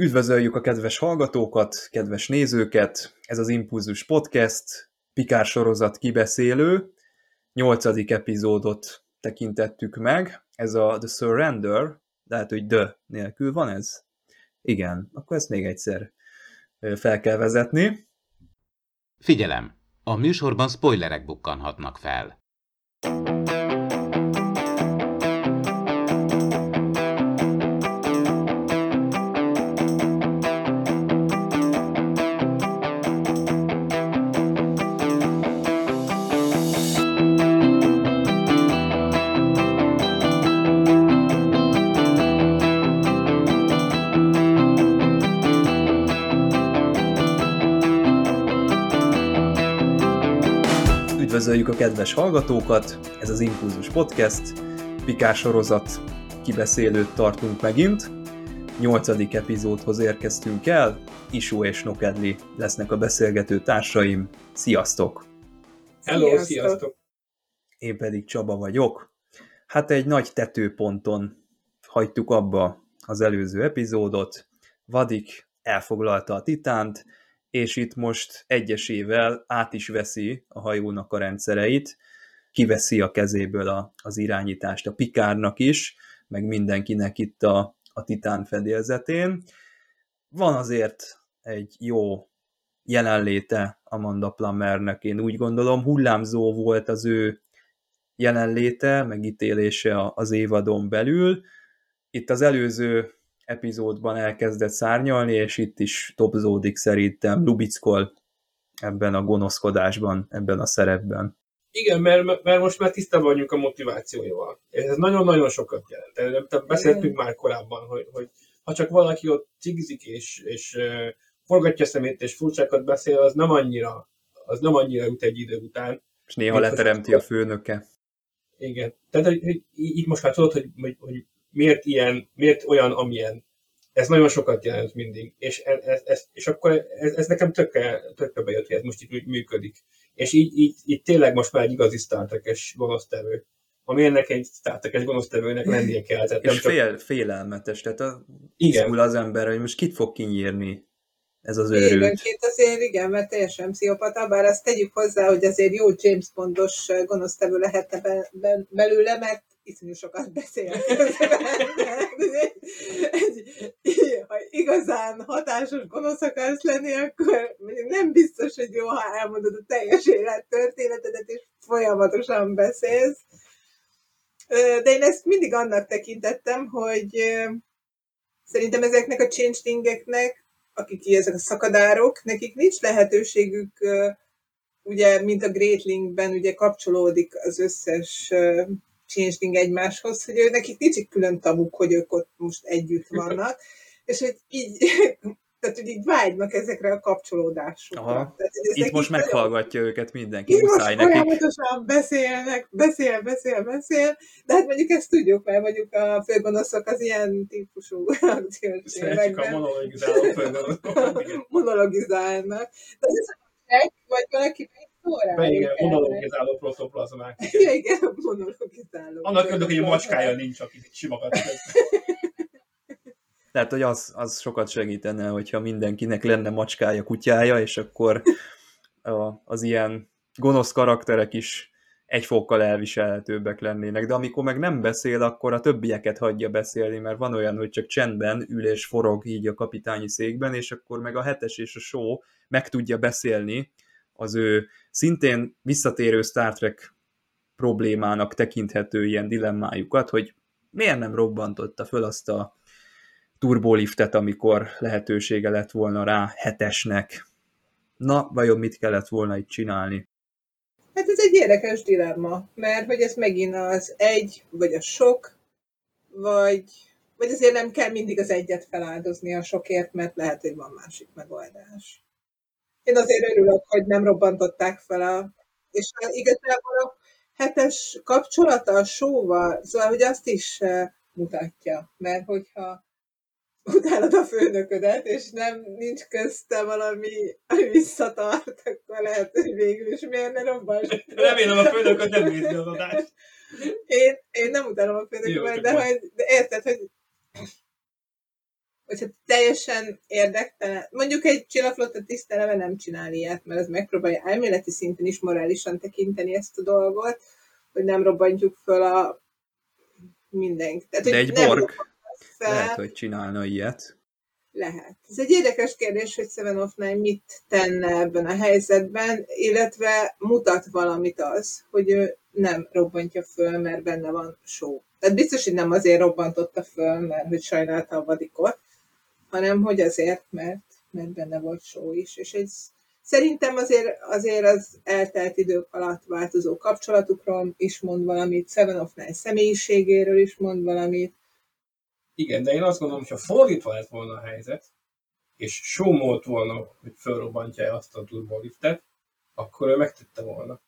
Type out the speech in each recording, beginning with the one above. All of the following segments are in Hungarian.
Üdvözöljük a kedves hallgatókat, kedves nézőket! Ez az Impulzus Podcast, Pikár sorozat kibeszélő. Nyolcadik epizódot tekintettük meg. Ez a The Surrender, lehet, hogy The nélkül van ez? Igen, akkor ezt még egyszer fel kell vezetni. Figyelem! A műsorban spoilerek bukkanhatnak fel. Üdvözöljük a kedves hallgatókat, ez az Impulzus Podcast, Pikás sorozat kibeszélőt tartunk megint. Nyolcadik epizódhoz érkeztünk el, Isó és Nokedli lesznek a beszélgető társaim. Sziasztok! Hello, sziasztok! sziasztok. Én pedig Csaba vagyok. Hát egy nagy tetőponton hagytuk abba az előző epizódot. Vadik elfoglalta a titánt, és itt most egyesével át is veszi a hajónak a rendszereit, kiveszi a kezéből a, az irányítást a Pikárnak is, meg mindenkinek itt a, a Titán fedélzetén. Van azért egy jó jelenléte Amanda Plummernek, én úgy gondolom, hullámzó volt az ő jelenléte, megítélése az évadon belül. Itt az előző epizódban elkezdett szárnyalni, és itt is topzódik szerintem Lubickol ebben a gonoszkodásban, ebben a szerepben. Igen, mert, mert most már tisztában vagyunk a motivációjával. Ez nagyon-nagyon sokat jelent. Beszéltünk már korábban, hogy, hogy ha csak valaki ott cigizik és, és forgatja szemét és furcsákat beszél, az nem annyira, az nem annyira jut egy idő után. És néha leteremti a főnöke. Igen. Tehát hogy, hogy így most már tudod, hogy, hogy, hogy miért ilyen, miért olyan, amilyen. Ez nagyon sokat jelent mindig. És, ez, ez, és akkor ez, ez nekem tökre, tökre bejött, hogy ez most így működik. És így, így, így tényleg most már egy igazi Star Trek-es gonosztevő ami ennek egy Star Trek-es gonosztevőnek lennie kell. Tehát és fél, csak... félelmetes, tehát a, igen. az ember, hogy most kit fog kinyírni ez az őrült. Időnként azért igen, mert teljesen pszichopata, bár azt tegyük hozzá, hogy azért jó James Bondos gonosztevő lehetne be, be, belőle, mert iszonyú sokat beszél. ha igazán hatásos gonosz akarsz lenni, akkor nem biztos, hogy jó, ha elmondod a teljes élet történetedet, és folyamatosan beszélsz. De én ezt mindig annak tekintettem, hogy szerintem ezeknek a changelingeknek, akik ezek a szakadárok, nekik nincs lehetőségük, ugye, mint a Greatlingben, ugye kapcsolódik az összes changeling egymáshoz, hogy ő nekik nincs külön tabuk, hogy ők ott most együtt vannak, és hogy így, tehát, hogy így vágynak ezekre a kapcsolódásokra. Aha. Tehát, Itt most meghallgatja olyan... őket mindenki, Itt muszáj most nekik. beszélnek, beszél, beszél, beszél, de hát mondjuk ezt tudjuk, mert mondjuk a főgonoszok az ilyen típusú akciót a monologizáló főgonoszok. monologizálnak. De ez vagy valaki Igen, monologizáló protoplazmák. Ja, igen, monologizáló. Annak örülök, hogy a macskája nincs, aki simogat. Tehát, hogy az, az sokat segítene, hogyha mindenkinek lenne macskája, kutyája, és akkor a, az ilyen gonosz karakterek is egy fokkal elviselhetőbbek lennének, de amikor meg nem beszél, akkor a többieket hagyja beszélni, mert van olyan, hogy csak csendben ül és forog így a kapitányi székben, és akkor meg a hetes és a show meg tudja beszélni az ő szintén visszatérő Star Trek problémának tekinthető ilyen dilemmájukat, hogy miért nem robbantotta föl azt a turboliftet, amikor lehetősége lett volna rá hetesnek. Na, vajon mit kellett volna itt csinálni? Hát ez egy érdekes dilemma, mert hogy ez megint az egy, vagy a sok, vagy, vagy azért nem kell mindig az egyet feláldozni a sokért, mert lehet, hogy van másik megoldás. Én azért örülök, hogy nem robbantották fel a... És igazából a hetes kapcsolata a sóval, szóval, hogy azt is eh, mutatja, mert hogyha utálod a főnöködet, és nem nincs közte valami, ami visszatart, akkor lehet, hogy végül is miért ne robban. Remélem a főnököt nem nézni az adást. Én, én nem utálom a főnökömet, de, hogy, de érted, hogy hogyha teljesen érdektelen, mondjuk egy csillagflotta tiszteleve nem csinál ilyet, mert az megpróbálja elméleti szinten is morálisan tekinteni ezt a dolgot, hogy nem robbantjuk föl a mindenki. Tehát, De egy borg robbantjuk fel. lehet, hogy csinálna ilyet. Lehet. Ez egy érdekes kérdés, hogy Seven of Nine mit tenne ebben a helyzetben, illetve mutat valamit az, hogy ő nem robbantja föl, mert benne van só. Tehát biztos, hogy nem azért robbantotta föl, mert hogy sajnálta a vadikot, hanem hogy azért, mert, mert benne volt só is. És egy, szerintem azért, azért az eltelt idők alatt változó kapcsolatukról is mond valamit, Seven of Nine személyiségéről is mond valamit, Igen, de én azt gondolom, hogy ha fordítva lett volna a helyzet, és sómolt volna, hogy felrobbantja azt a turboliftet, akkor ő megtette volna.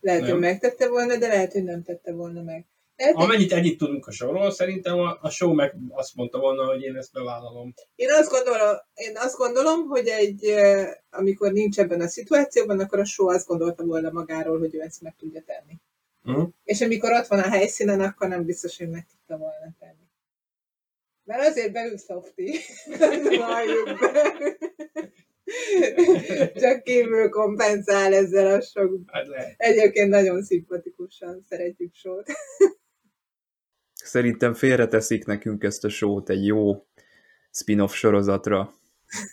lehet, Nem. hogy megtette volna, de lehet, hogy nem tette volna meg. Hogy Amennyit ennyit tudunk a showról, szerintem a, a show meg azt mondta volna, hogy én ezt bevállalom. Én azt gondolom, én azt gondolom, hogy egy, amikor nincs ebben a szituációban, akkor a show azt gondolta volna magáról, hogy ő ezt meg tudja tenni. Uh-huh. És amikor ott van a helyszínen, akkor nem biztos, hogy meg tudta volna tenni. Mert azért beült Softi. Nem halljuk be. Csak kívül kompenzál ezzel a sok. Hát. Egyébként nagyon szimpatikusan szeretjük sót. Szerintem félreteszik nekünk ezt a sót egy jó spin-off sorozatra.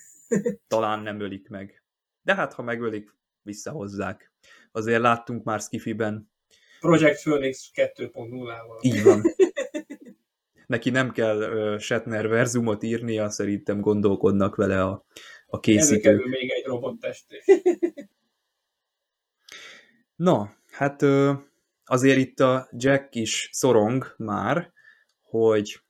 Talán nem ölik meg. De hát, ha megölik, visszahozzák. Azért láttunk már Skifiben. Project Phoenix 2.0-val. Így van. Neki nem kell uh, Shatner verzumot írnia, szerintem gondolkodnak vele a, a készítők. Előkerül még egy robottest. Na, hát ö, azért itt a Jack is szorong már, hogy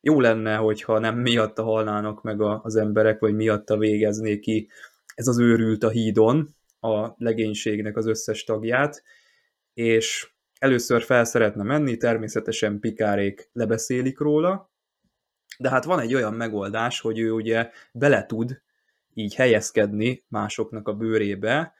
jó lenne, hogyha nem miatta halnának meg a, az emberek, vagy miatta végezné ki ez az őrült a hídon, a legénységnek az összes tagját, és először fel szeretne menni, természetesen pikárék lebeszélik róla, de hát van egy olyan megoldás, hogy ő ugye bele tud így helyezkedni másoknak a bőrébe,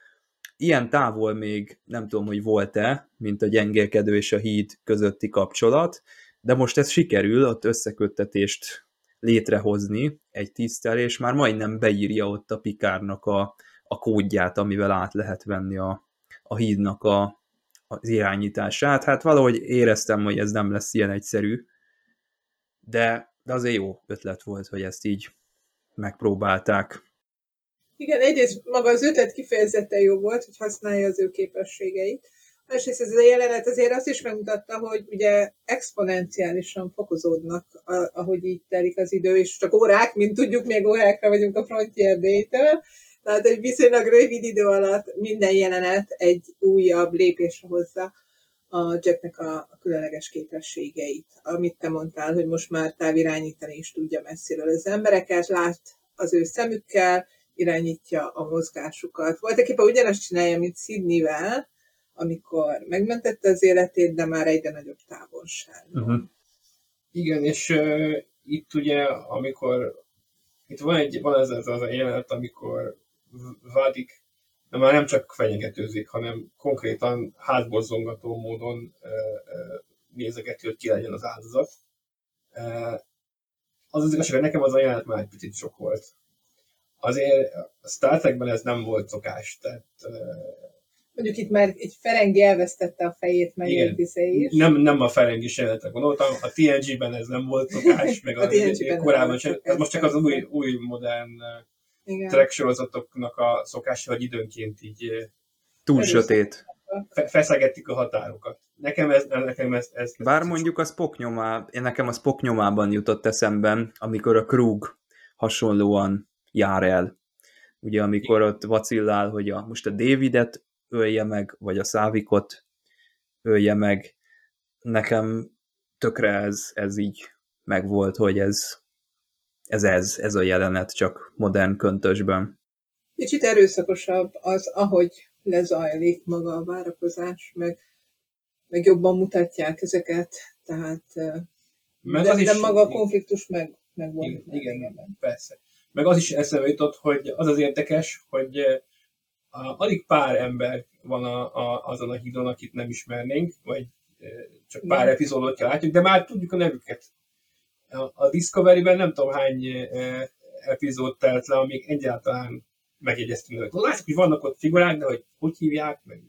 ilyen távol még nem tudom, hogy volt-e, mint a gyengélkedő és a híd közötti kapcsolat, de most ez sikerül, ott összeköttetést létrehozni egy tisztel, és már majdnem beírja ott a Pikárnak a, a kódját, amivel át lehet venni a, a hídnak a, az irányítását. Hát valahogy éreztem, hogy ez nem lesz ilyen egyszerű, de, de azért jó ötlet volt, hogy ezt így megpróbálták. Igen, egyrészt maga az ötlet kifejezetten jó volt, hogy használja az ő képességeit. Másrészt ez a jelenet azért azt is megmutatta, hogy ugye exponenciálisan fokozódnak, ahogy így telik az idő, és csak órák, mint tudjuk, még órákra vagyunk a Frontier Day-től. Tehát egy viszonylag rövid idő alatt minden jelenet egy újabb lépésre hozza a Jacknek a különleges képességeit. Amit te mondtál, hogy most már távirányítani is tudja messziről az embereket, lát az ő szemükkel, irányítja a mozgásukat. Voltak éppen ugyanazt csinálja, mint Sydney-vel, amikor megmentette az életét, de már egyre nagyobb távolságban. Uh-huh. Igen, és uh, itt ugye, amikor itt van, egy, van ez, ez az a jelenet, amikor Vadik de már nem csak fenyegetőzik, hanem konkrétan hátborzongató módon uh, uh, nézegeti, hogy ki legyen az áldozat. Uh, az az igazság, hogy nekem az a jelenet már egy picit sok volt. Azért a Star Trekben ez nem volt szokás, tehát Mondjuk itt már egy Ferengi elvesztette a fejét, meg Igen. egy izé is. Nem, nem a Ferengis jelenetre gondoltam, a TNG-ben ez nem volt szokás, meg A a, korábban sem. Ez most csak az új, új modern Igen. track sorozatoknak a szokása, hogy időnként így Túl sötét. fe- feszegetik a határokat. Nekem ez, nekem ez, ez Bár mondjuk a Spock nyomá, nekem a Spock nyomában jutott eszemben, amikor a Krug hasonlóan jár el. Ugye amikor ott vacillál, hogy a, most a Davidet ölje meg, vagy a Szávikot ölje meg. Nekem tökre ez, ez így megvolt, hogy ez, ez ez, ez a jelenet, csak modern köntösben. Kicsit erőszakosabb az, ahogy lezajlik maga a várakozás, meg, meg jobban mutatják ezeket, tehát eh, Meg de, az is- de maga a konfliktus meg, meg volt. Igen, igen, persze. Meg az is eszembe jutott, hogy az az érdekes, hogy eh, alig pár ember van a, a, azon a hídon, akit nem ismernénk, vagy eh, csak pár Igen. epizódot látjuk, de már tudjuk a nevüket. A, a Discovery-ben nem tudom hány e, epizód telt le, amíg egyáltalán megjegyeztünk, hogy látjuk, hogy vannak ott figurák, de hogy hogy hívják, meg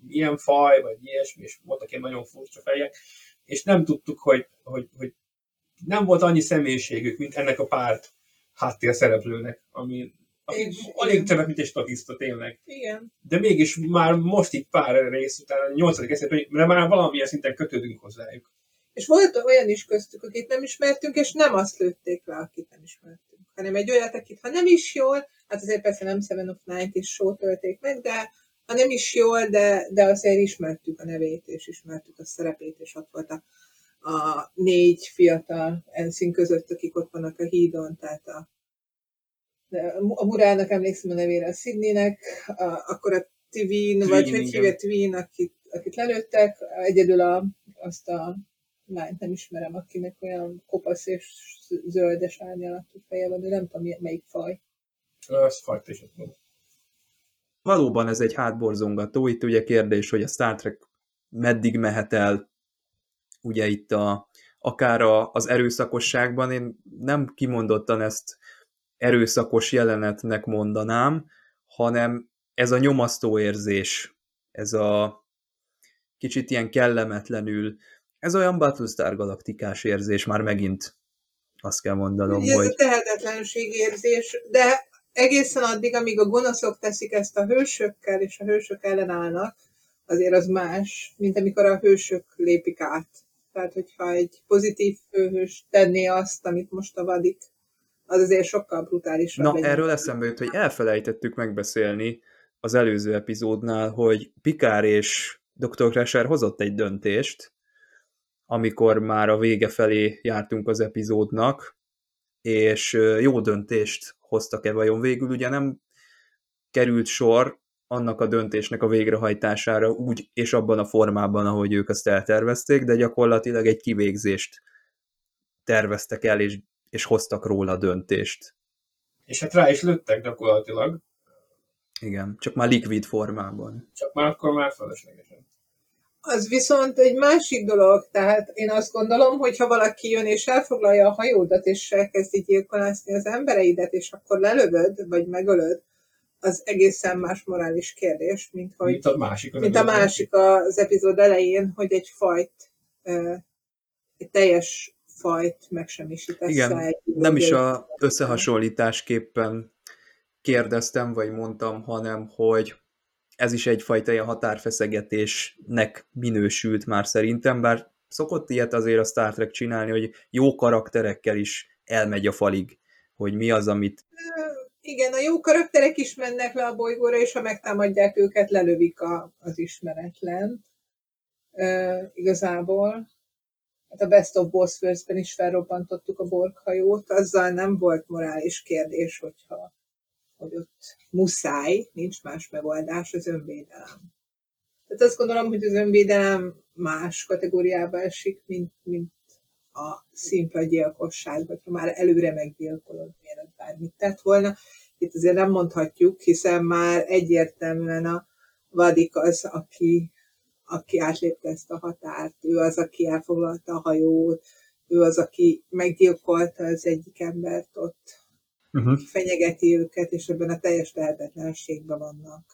milyen faj, vagy ilyesmi, és voltak ilyen nagyon furcsa fejek, és nem tudtuk, hogy, hogy, hogy nem volt annyi személyiségük, mint ennek a párt háttér szereplőnek, ami, És- alig csak mint egy statiszta tényleg. Igen. De mégis már most itt pár rész után, a nyolcadik eszében, de már valamilyen szinten kötődünk hozzájuk. És volt olyan is köztük, akit nem ismertünk, és nem azt lőtték le, akit nem ismertünk, hanem egy olyat, akit ha nem is jól, hát azért persze nem Seven of Night is show tölték meg, de ha nem is jól, de, de azért ismertük a nevét, és ismertük a szerepét, és ott volt a, a négy fiatal enszín között, akik ott vannak a hídon, tehát a, a Murának emlékszem a nevére, a Sydneynek, a, akkor a Twin, vagy hogy hívja Twin, akit, akit lelőttek, egyedül a, azt a lányt nem ismerem, akinek olyan kopasz és zöldes árnyalatú feje van, de nem tudom melyik faj. Az fajta is. Valóban ez egy hátborzongató. Itt ugye kérdés, hogy a Star Trek meddig mehet el, ugye itt a, akár a, az erőszakosságban, én nem kimondottan ezt erőszakos jelenetnek mondanám, hanem ez a nyomasztó érzés, ez a kicsit ilyen kellemetlenül, ez olyan Battlestar galaktikás érzés már megint, azt kell mondanom, ez hogy a tehetetlenség érzés, de egészen addig, amíg a gonoszok teszik ezt a hősökkel, és a hősök ellenállnak, azért az más, mint amikor a hősök lépik át. Tehát, hogyha egy pozitív főhős tenné azt, amit most a vadik, az azért sokkal brutálisabb. Na, erről eszembe jut, hogy elfelejtettük megbeszélni az előző epizódnál, hogy Pikár és Dr. Crusher hozott egy döntést, amikor már a vége felé jártunk az epizódnak, és jó döntést hoztak-e vajon végül, ugye nem került sor annak a döntésnek a végrehajtására úgy és abban a formában, ahogy ők azt eltervezték, de gyakorlatilag egy kivégzést terveztek el, és, és hoztak róla döntést. És hát rá is lőttek gyakorlatilag, Igen, csak már likvid formában. csak már akkor már feleslegesen. Az viszont egy másik dolog, tehát én azt gondolom, hogy ha valaki jön és elfoglalja a hajódat, és elkezdi gyilkolászni az embereidet, és akkor lelövöd, vagy megölöd, az egészen más morális kérdés, mint hogy Mint a másik. az mint a másik az epizód elején, hogy egy fajt, egy teljes fajt megsemmisítesz. Igen, egy Nem is a összehasonlításképpen kérdeztem, vagy mondtam, hanem, hogy ez is egyfajta ilyen határfeszegetésnek minősült már szerintem, bár szokott ilyet azért a Star Trek csinálni, hogy jó karakterekkel is elmegy a falig, hogy mi az, amit Igen, a jó karakterek is mennek le a bolygóra, és ha megtámadják őket, lelövik a, az ismeretlen. Uh, igazából. Hát a Best of Bosworth-ben is felrobbantottuk a borghajót, azzal nem volt morális kérdés, hogyha hogy ott muszáj, nincs más megoldás, az önvédelem. Tehát azt gondolom, hogy az önvédelem más kategóriába esik, mint, mint a szimpla gyilkosság, vagy ha már előre meggyilkolod, mielőtt bármit tett volna. Itt azért nem mondhatjuk, hiszen már egyértelműen a vadik az, aki, aki átlépte ezt a határt, ő az, aki elfoglalta a hajót, ő az, aki meggyilkolta az egyik embert ott, uh-huh. fenyegeti őket, és ebben a teljes lehetetlenségben vannak.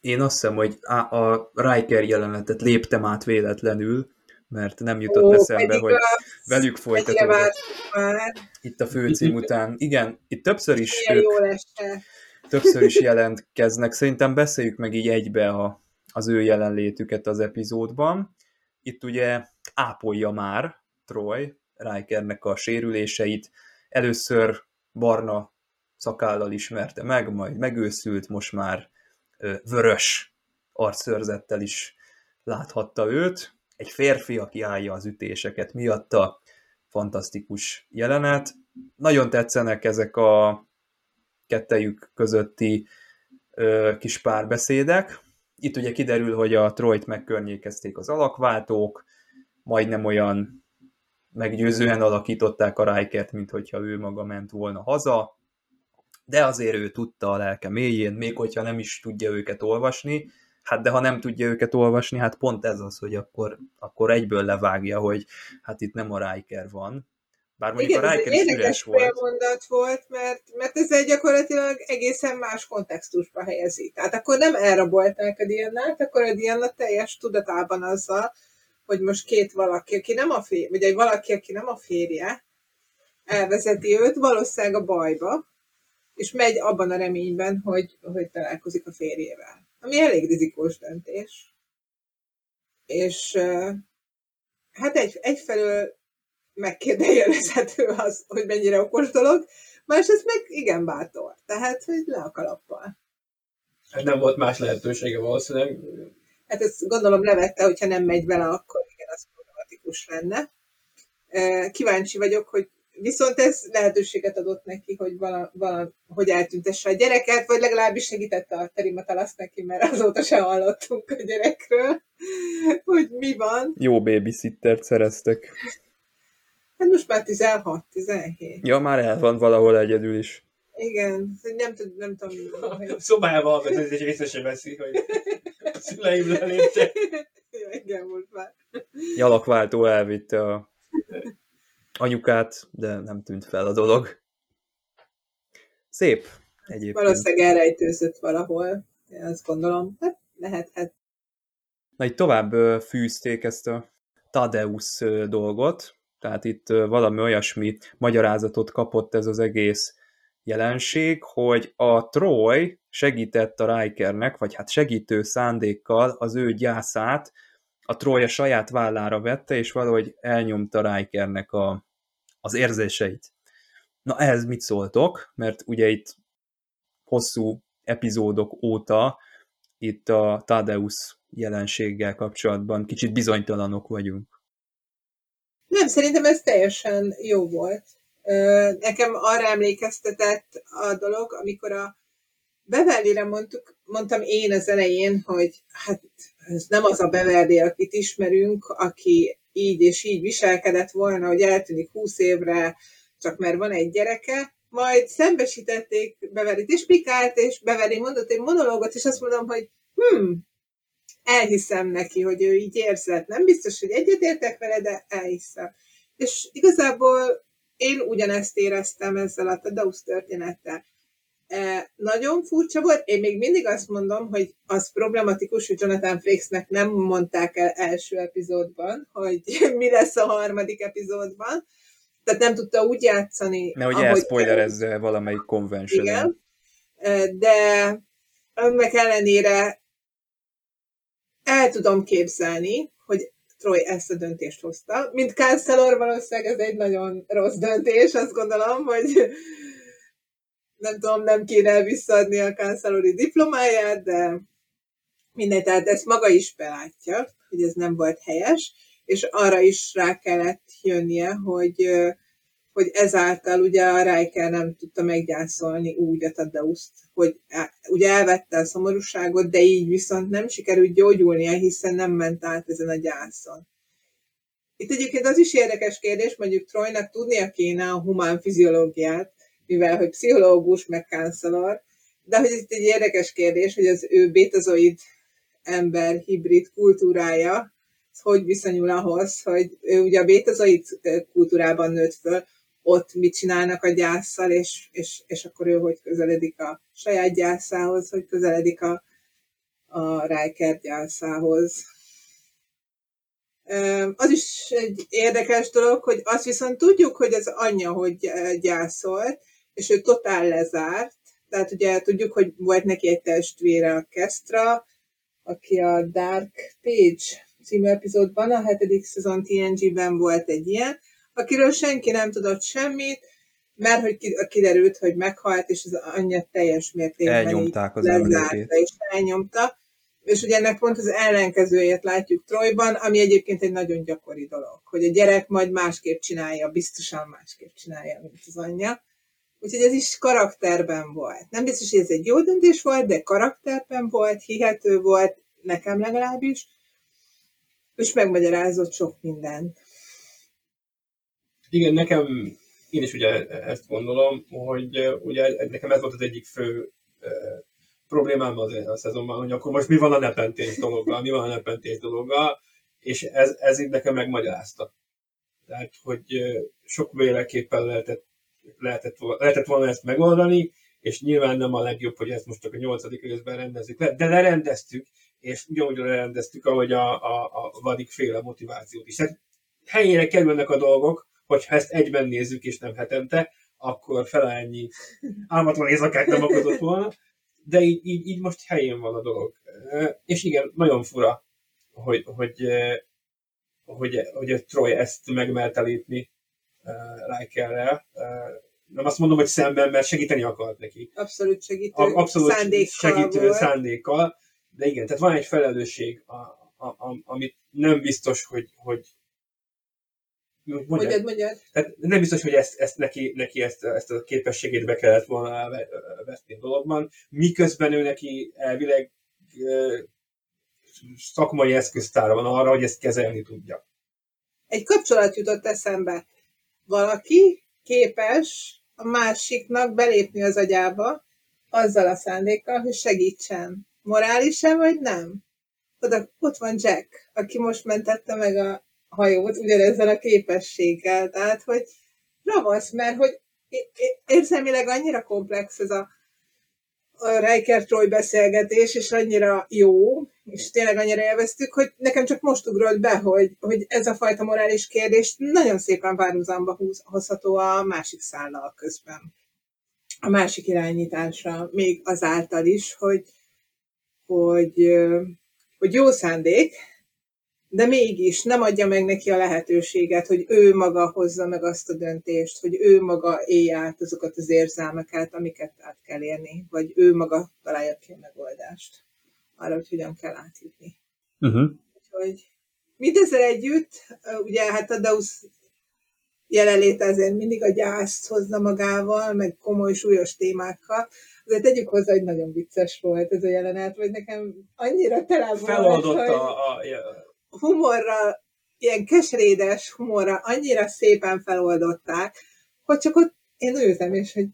én azt hiszem, hogy á- a Riker jelenetet léptem át véletlenül, mert nem jutott eszembe, pedig hogy a- velük folytatódott itt a főcím után. Igen, itt többször is ők többször is jelentkeznek. Szerintem beszéljük meg így egybe a, az ő jelenlétüket az epizódban. Itt ugye ápolja már Troy Rikernek a sérüléseit. Először barna szakállal ismerte meg, majd megőszült, most már vörös arcszörzettel is láthatta őt. Egy férfi, aki állja az ütéseket miatta. Fantasztikus jelenet. Nagyon tetszenek ezek a kettejük közötti ö, kis párbeszédek. Itt ugye kiderül, hogy a Troyt megkörnyékezték az alakváltók, majdnem olyan meggyőzően alakították a Rikert, mint hogyha ő maga ment volna haza, de azért ő tudta a lelke mélyén, még hogyha nem is tudja őket olvasni, hát de ha nem tudja őket olvasni, hát pont ez az, hogy akkor, akkor egyből levágja, hogy hát itt nem a Riker van, Bár mondjuk Igen, a Riker is üres volt. mondat volt, mert, mert ezzel gyakorlatilag egészen más kontextusba helyezi. Tehát akkor nem elrabolták a Diannát, akkor a Diana teljes tudatában azzal, hogy most két valaki, aki nem a férje, vagy egy valaki, aki nem a férje, elvezeti őt valószínűleg a bajba, és megy abban a reményben, hogy, hogy találkozik a férjével. Ami elég rizikós döntés. És hát egy, egyfelől megkérdőjelezhető az, hogy mennyire okos dolog, másrészt meg igen bátor. Tehát, hogy le a kalappal. Hát nem volt más lehetősége valószínűleg. Hát ezt gondolom levette, hogyha nem megy vele, akkor igen, az problematikus lenne. Kíváncsi vagyok, hogy viszont ez lehetőséget adott neki, hogy, vala, vala, hogy eltüntesse a gyereket, vagy legalábbis segítette a Terimatalasz neki, mert azóta se hallottunk a gyerekről, hogy mi van. Jó babysittert szereztek. Hát most már 16-17. Ja, már el van valahol egyedül is. Igen, nem, tud, nem tudom, hogy... Van, ez egy észre sem veszi, hogy a szüleim leléptek. Ja, igen, most már. Jalakváltó elvitte a anyukát, de nem tűnt fel a dolog. Szép egyébként. Valószínűleg elrejtőzött valahol, én azt gondolom. Hát lehethet. Na itt tovább fűzték ezt a Tadeusz dolgot, tehát itt valami olyasmi magyarázatot kapott ez az egész jelenség, hogy a Troy segített a Rikernek, vagy hát segítő szándékkal az ő gyászát a Troy a saját vállára vette, és valahogy elnyomta Rikernek a, az érzéseit. Na ehhez mit szóltok? Mert ugye itt hosszú epizódok óta itt a Tadeusz jelenséggel kapcsolatban kicsit bizonytalanok vagyunk. Nem, szerintem ez teljesen jó volt. Nekem arra emlékeztetett a dolog, amikor a Beverly-re mondtuk, mondtam én az elején, hogy hát ez nem az a Beverly, akit ismerünk, aki így és így viselkedett volna, hogy eltűnik 20 évre, csak mert van egy gyereke, majd szembesítették Beverly-t és Pikárt, és Beverly mondott egy monológot, és azt mondom, hogy hm, elhiszem neki, hogy ő így érzett. Nem biztos, hogy egyetértek vele, de elhiszem. És igazából én ugyanezt éreztem ezzel a Tadeusz történettel. Nagyon furcsa volt, én még mindig azt mondom, hogy az problematikus, hogy Jonathan Frakesnek nem mondták el első epizódban, hogy mi lesz a harmadik epizódban, tehát nem tudta úgy játszani, Nehogy elspoilerezze valamelyik convention igen, de önnek ellenére el tudom képzelni, hogy Troy ezt a döntést hozta. Mint Chancellor valószínűleg ez egy nagyon rossz döntés, azt gondolom, hogy nem tudom, nem kéne visszaadni a Chancellori diplomáját, de mindegy, tehát ezt maga is belátja, hogy ez nem volt helyes, és arra is rá kellett jönnie, hogy, hogy ezáltal ugye a Riker nem tudta meggyászolni úgy a Tadeuszt, hogy ugye elvette a szomorúságot, de így viszont nem sikerült gyógyulnia, hiszen nem ment át ezen a gyászon. Itt egyébként az is érdekes kérdés, mondjuk Troynak tudnia kéne a humán fiziológiát, mivel hogy pszichológus, meg counselor, de hogy itt egy érdekes kérdés, hogy az ő bétazoid ember hibrid kultúrája, hogy viszonyul ahhoz, hogy ő ugye a bétazoid kultúrában nőtt föl, ott mit csinálnak a gyászsal, és, és, és akkor ő hogy közeledik a saját gyászához, hogy közeledik a, a Riker gyászához. Az is egy érdekes dolog, hogy azt viszont tudjuk, hogy az anyja hogy gyászolt, és ő totál lezárt, tehát ugye tudjuk, hogy volt neki egy testvére, a Kestra, aki a Dark Page című epizódban, a hetedik szezon TNG-ben volt egy ilyen, akiről senki nem tudott semmit, mert hogy ki- kiderült, hogy meghalt, és az anyja teljes mértékben Elnyomták az lezárta, emlékét. és elnyomta. És ugye ennek pont az ellenkezőjét látjuk Trojban, ami egyébként egy nagyon gyakori dolog, hogy a gyerek majd másképp csinálja, biztosan másképp csinálja, mint az anyja. Úgyhogy ez is karakterben volt. Nem biztos, hogy ez egy jó döntés volt, de karakterben volt, hihető volt, nekem legalábbis, és megmagyarázott sok mindent. Igen, nekem, én is ugye ezt gondolom, hogy ugye nekem ez volt az egyik fő problémám az a szezonban, hogy akkor most mi van a nepentés dologgal, mi van a nepentés dologgal, és ez, ez így nekem megmagyarázta. Tehát, hogy sok véleképpen lehetett, lehetett, lehetett volna ezt megoldani, és nyilván nem a legjobb, hogy ezt most csak a nyolcadik részben rendezzük le, de lerendeztük, és ugyanúgy lerendeztük, ahogy a, a, a vadik féle motivációt is. Tehát helyére kerülnek a dolgok, hogyha ezt egyben nézzük, és nem hetente, akkor fele ennyi álmatlan éjszakát nem okozott volna, de így, így, így most helyén van a dolog. És igen, nagyon fura, hogy, hogy, hogy, hogy a Troy ezt megmerte lépni Rikerrel. Nem azt mondom, hogy szemben, mert segíteni akart neki. Abszolút segítő Abszolút szándékkal segítő volt. szándékkal, de igen, tehát van egy felelősség, a, a, a, amit nem biztos, hogy, hogy Mondjad, mondjad, mondjad. tehát nem biztos, hogy ezt, ezt neki, neki ezt, ezt a képességét be kellett volna veszni a dologban, miközben ő neki elvileg szakmai eszköztára van arra, hogy ezt kezelni tudja. Egy kapcsolat jutott eszembe. Valaki képes a másiknak belépni az agyába, azzal a szándékkal, hogy segítsen. Morálisan vagy nem? Oda, ott van Jack, aki most mentette meg a hajót ugyanezzel a képességgel. Tehát, hogy ravasz, mert hogy é- é- érzelmileg annyira komplex ez a Riker Troy beszélgetés, és annyira jó, és tényleg annyira élveztük, hogy nekem csak most ugrott be, hogy, hogy ez a fajta morális kérdés nagyon szépen párhuzamba hozható a másik szállal közben. A másik irányításra, még azáltal is, hogy, hogy, hogy jó szándék, de mégis nem adja meg neki a lehetőséget, hogy ő maga hozza meg azt a döntést, hogy ő maga élje át azokat az érzelmeket, amiket át kell érni, vagy ő maga találja ki a megoldást arra, hogy hogyan kell átjutni. Uh-huh. Úgyhogy mindezzel együtt, ugye hát a Deus jelenléte azért mindig a gyászt hozza magával, meg komoly, súlyos témákkal. Azért tegyük hozzá, hogy nagyon vicces volt ez a jelenet, vagy nekem annyira tele volt, Feloldotta hogy a, a, humorra, ilyen keserédes humorra annyira szépen feloldották, hogy csak ott én ültem, és hogy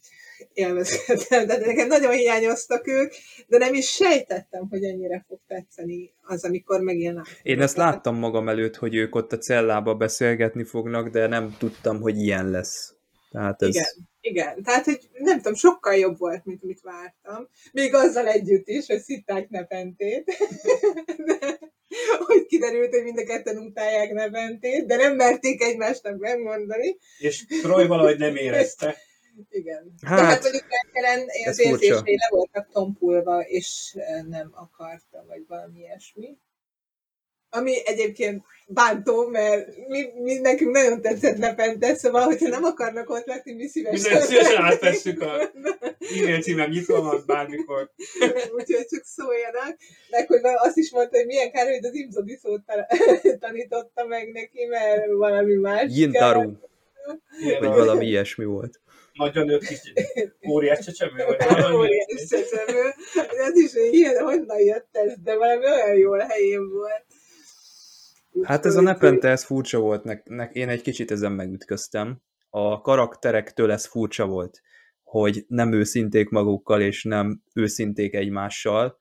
élvezhetem. De nekem nagyon hiányoztak ők, de nem is sejtettem, hogy ennyire fog tetszeni az, amikor megint Én ezt láttam magam előtt, hogy ők ott a cellába beszélgetni fognak, de nem tudtam, hogy ilyen lesz. Tehát ez... Igen, igen. Tehát, hogy nem tudom, sokkal jobb volt, mint amit vártam. Még azzal együtt is, hogy szitták Nepentét. De, hogy kiderült, hogy mind a ketten utálják Nepentét, de nem merték egymásnak megmondani. és Troy valahogy nem érezte. Igen. Hát, Hát, de hát mondjuk ez az le voltak tompulva, és eh, nem akarta, vagy valami ilyesmi. Ami egyébként bántó, mert mi, mi nekünk nagyon tetszett Nepente, szóval, hogyha nem akarnak ott lakni, mi szívesen. Minden szívesen átvesszük a e-mail címem nyitva van bármikor. Úgyhogy csak szóljanak. Meg hogy azt is mondta, hogy milyen kár, hogy az Imzodi szót ta- tanította meg neki, mert valami más. Jintaru, vagy valami ilyesmi volt. Nagyon nőtt kis óriás csecsemő, vagy valami. Óriás csecsemő. Ez is, hogy ilyen, honnan jött ez, de valami olyan jól helyén volt. Hát ez a Nepente, ez furcsa volt, nek, nek, én egy kicsit ezen megütköztem. A karakterektől ez furcsa volt, hogy nem őszinték magukkal, és nem őszinték egymással.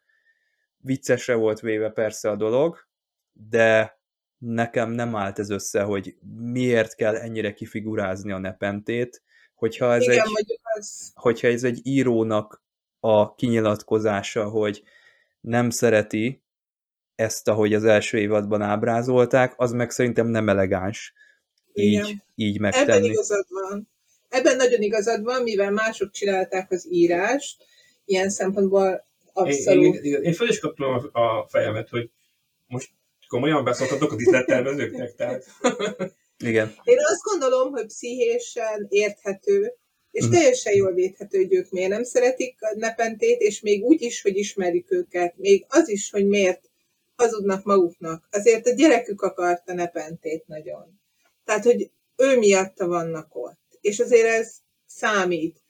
Viccesre volt véve persze a dolog, de nekem nem állt ez össze, hogy miért kell ennyire kifigurázni a Nepentét, hogyha ez Igen, egy az, hogyha ez egy írónak a kinyilatkozása, hogy nem szereti ezt, ahogy az első évadban ábrázolták, az meg szerintem nem elegáns Igen. így, így ebben megtenni. igazad van. Ebben nagyon igazad van, mivel mások csinálták az írást, ilyen szempontból Én, abszolút. én, én, én fel is kaptam a, a fejemet, hogy most komolyan beszóltatok a díszlettervezőknek, tehát Igen. Én azt gondolom, hogy pszichésen érthető, és teljesen jól védhető, hogy ők miért nem szeretik a nepentét, és még úgy is, hogy ismerik őket, még az is, hogy miért hazudnak maguknak. Azért a gyerekük akarta nepentét nagyon. Tehát, hogy ő miatta vannak ott. És azért ez számít.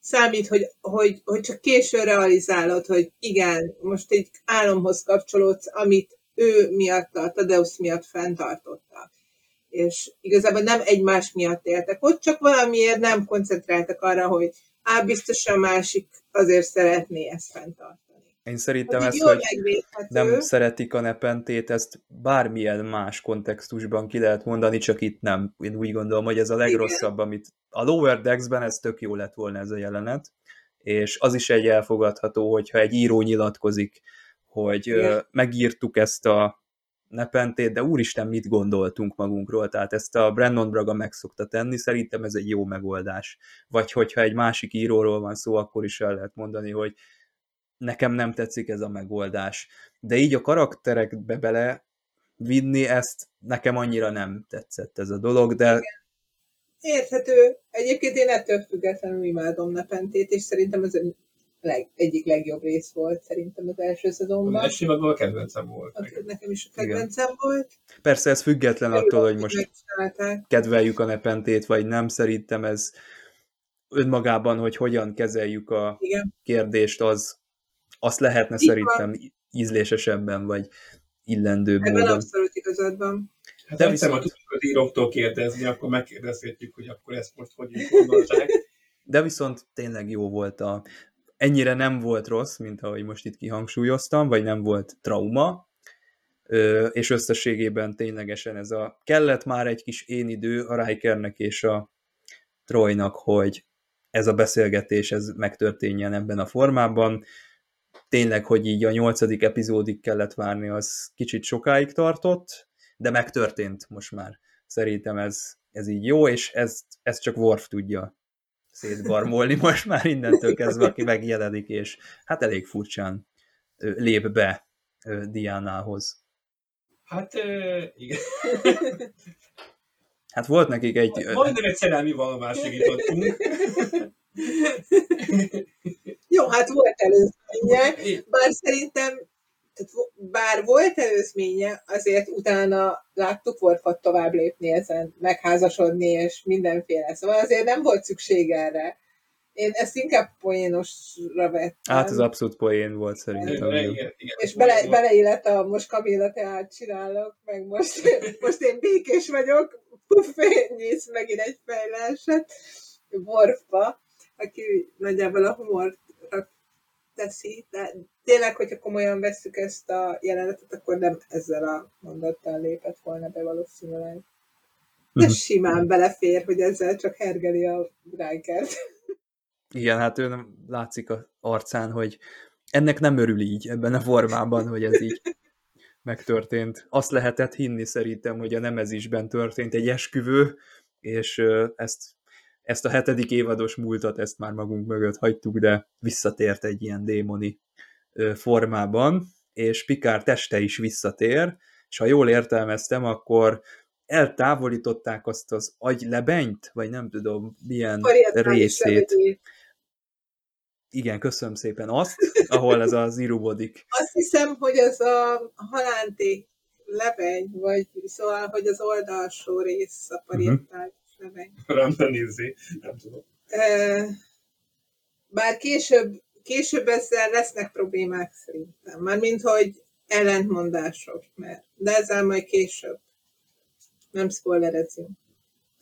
Számít, hogy, hogy, hogy csak későn realizálod, hogy igen, most egy álomhoz kapcsolódsz, amit ő miatt, a Tadeusz miatt fenntartottak és igazából nem egymás miatt éltek ott, csak valamiért nem koncentráltak arra, hogy á, biztos a másik azért szeretné ezt fenntartani. Én szerintem jól hogy nem szeretik a nepentét, ezt bármilyen más kontextusban ki lehet mondani, csak itt nem. Én úgy gondolom, hogy ez a legrosszabb, amit a Lower Decks-ben ez tök jó lett volna ez a jelenet, és az is egy elfogadható, hogyha egy író nyilatkozik, hogy Igen. megírtuk ezt a nepentét, de úristen, mit gondoltunk magunkról, tehát ezt a Brandon Braga meg szokta tenni, szerintem ez egy jó megoldás. Vagy hogyha egy másik íróról van szó, akkor is el lehet mondani, hogy nekem nem tetszik ez a megoldás. De így a karakterekbe bele vinni ezt, nekem annyira nem tetszett ez a dolog, de Érthető. Egyébként én ettől függetlenül imádom Nepentét, és szerintem ez a leg, egyik legjobb rész volt szerintem az első Az szezonban. első évadban a kedvencem volt. Az nekem is a kedvencem volt. persze ez független attól, hogy most kedveljük a nepentét, vagy nem, szerintem ez önmagában, hogy hogyan kezeljük a Igen. kérdést, az azt lehetne Így van. szerintem ízlésesebben, vagy illendőbb Ebben módon. abszolút igazad van. Hát De viszont- az íróktól kérdezni, akkor megkérdezhetjük, hogy akkor ezt most hogy gondolták. De viszont tényleg jó volt a... Ennyire nem volt rossz, mint ahogy most itt kihangsúlyoztam, vagy nem volt trauma, és összességében ténylegesen ez a... Kellett már egy kis én idő a Rikernek és a Troynak, hogy ez a beszélgetés ez megtörténjen ebben a formában. Tényleg, hogy így a nyolcadik epizódig kellett várni, az kicsit sokáig tartott, de megtörtént most már. Szerintem ez, ez így jó, és ezt, ezt csak Worf tudja szétbarmolni most már innentől kezdve, aki megjelenik, és hát elég furcsán lép be Diánához. Hát ö, igen. Hát volt nekik egy... Majdnem egy szerelmi valamást segítettünk. Jó, hát volt előzménye, bár szerintem, tehát bár volt előzménye, azért utána láttuk Worfot tovább lépni ezen, megházasodni és mindenféle. Szóval azért nem volt szükség erre. Én ezt inkább poénosra vettem. Hát ez abszolút poén volt szerintem. Igen, igen, igen. és bele, beleillett a most Kamilla teát csinálok, meg most, most én békés vagyok, puff, nyísz megint egy fejláset, Worfba, aki nagyjából a humorra teszi, de tényleg, hogyha komolyan vesszük ezt a jelenetet, akkor nem ezzel a mondattal lépett volna be valószínűleg. De Mhm. simán belefér, hogy ezzel csak hergeli a Rikert. Igen, hát ő nem látszik a arcán, hogy ennek nem örül így ebben a formában, hogy ez így megtörtént. Azt lehetett hinni szerintem, hogy a Nemezisben történt egy esküvő, és ezt, ezt a hetedik évados múltat, ezt már magunk mögött hagytuk, de visszatért egy ilyen démoni formában, és Pikár teste is visszatér, és ha jól értelmeztem, akkor eltávolították azt az agylebenyt, vagy nem tudom milyen részét. Igen, köszönöm szépen azt, ahol ez az irubodik. Azt hiszem, hogy az a halánték lebeny, vagy szóval, hogy az oldalsó rész a pariettális lebeny. Nézzé, nem tudom. Bár később, később ezzel lesznek problémák szerintem. Mármint, hogy ellentmondások, mert de ezzel majd később. Nem spoilerezünk.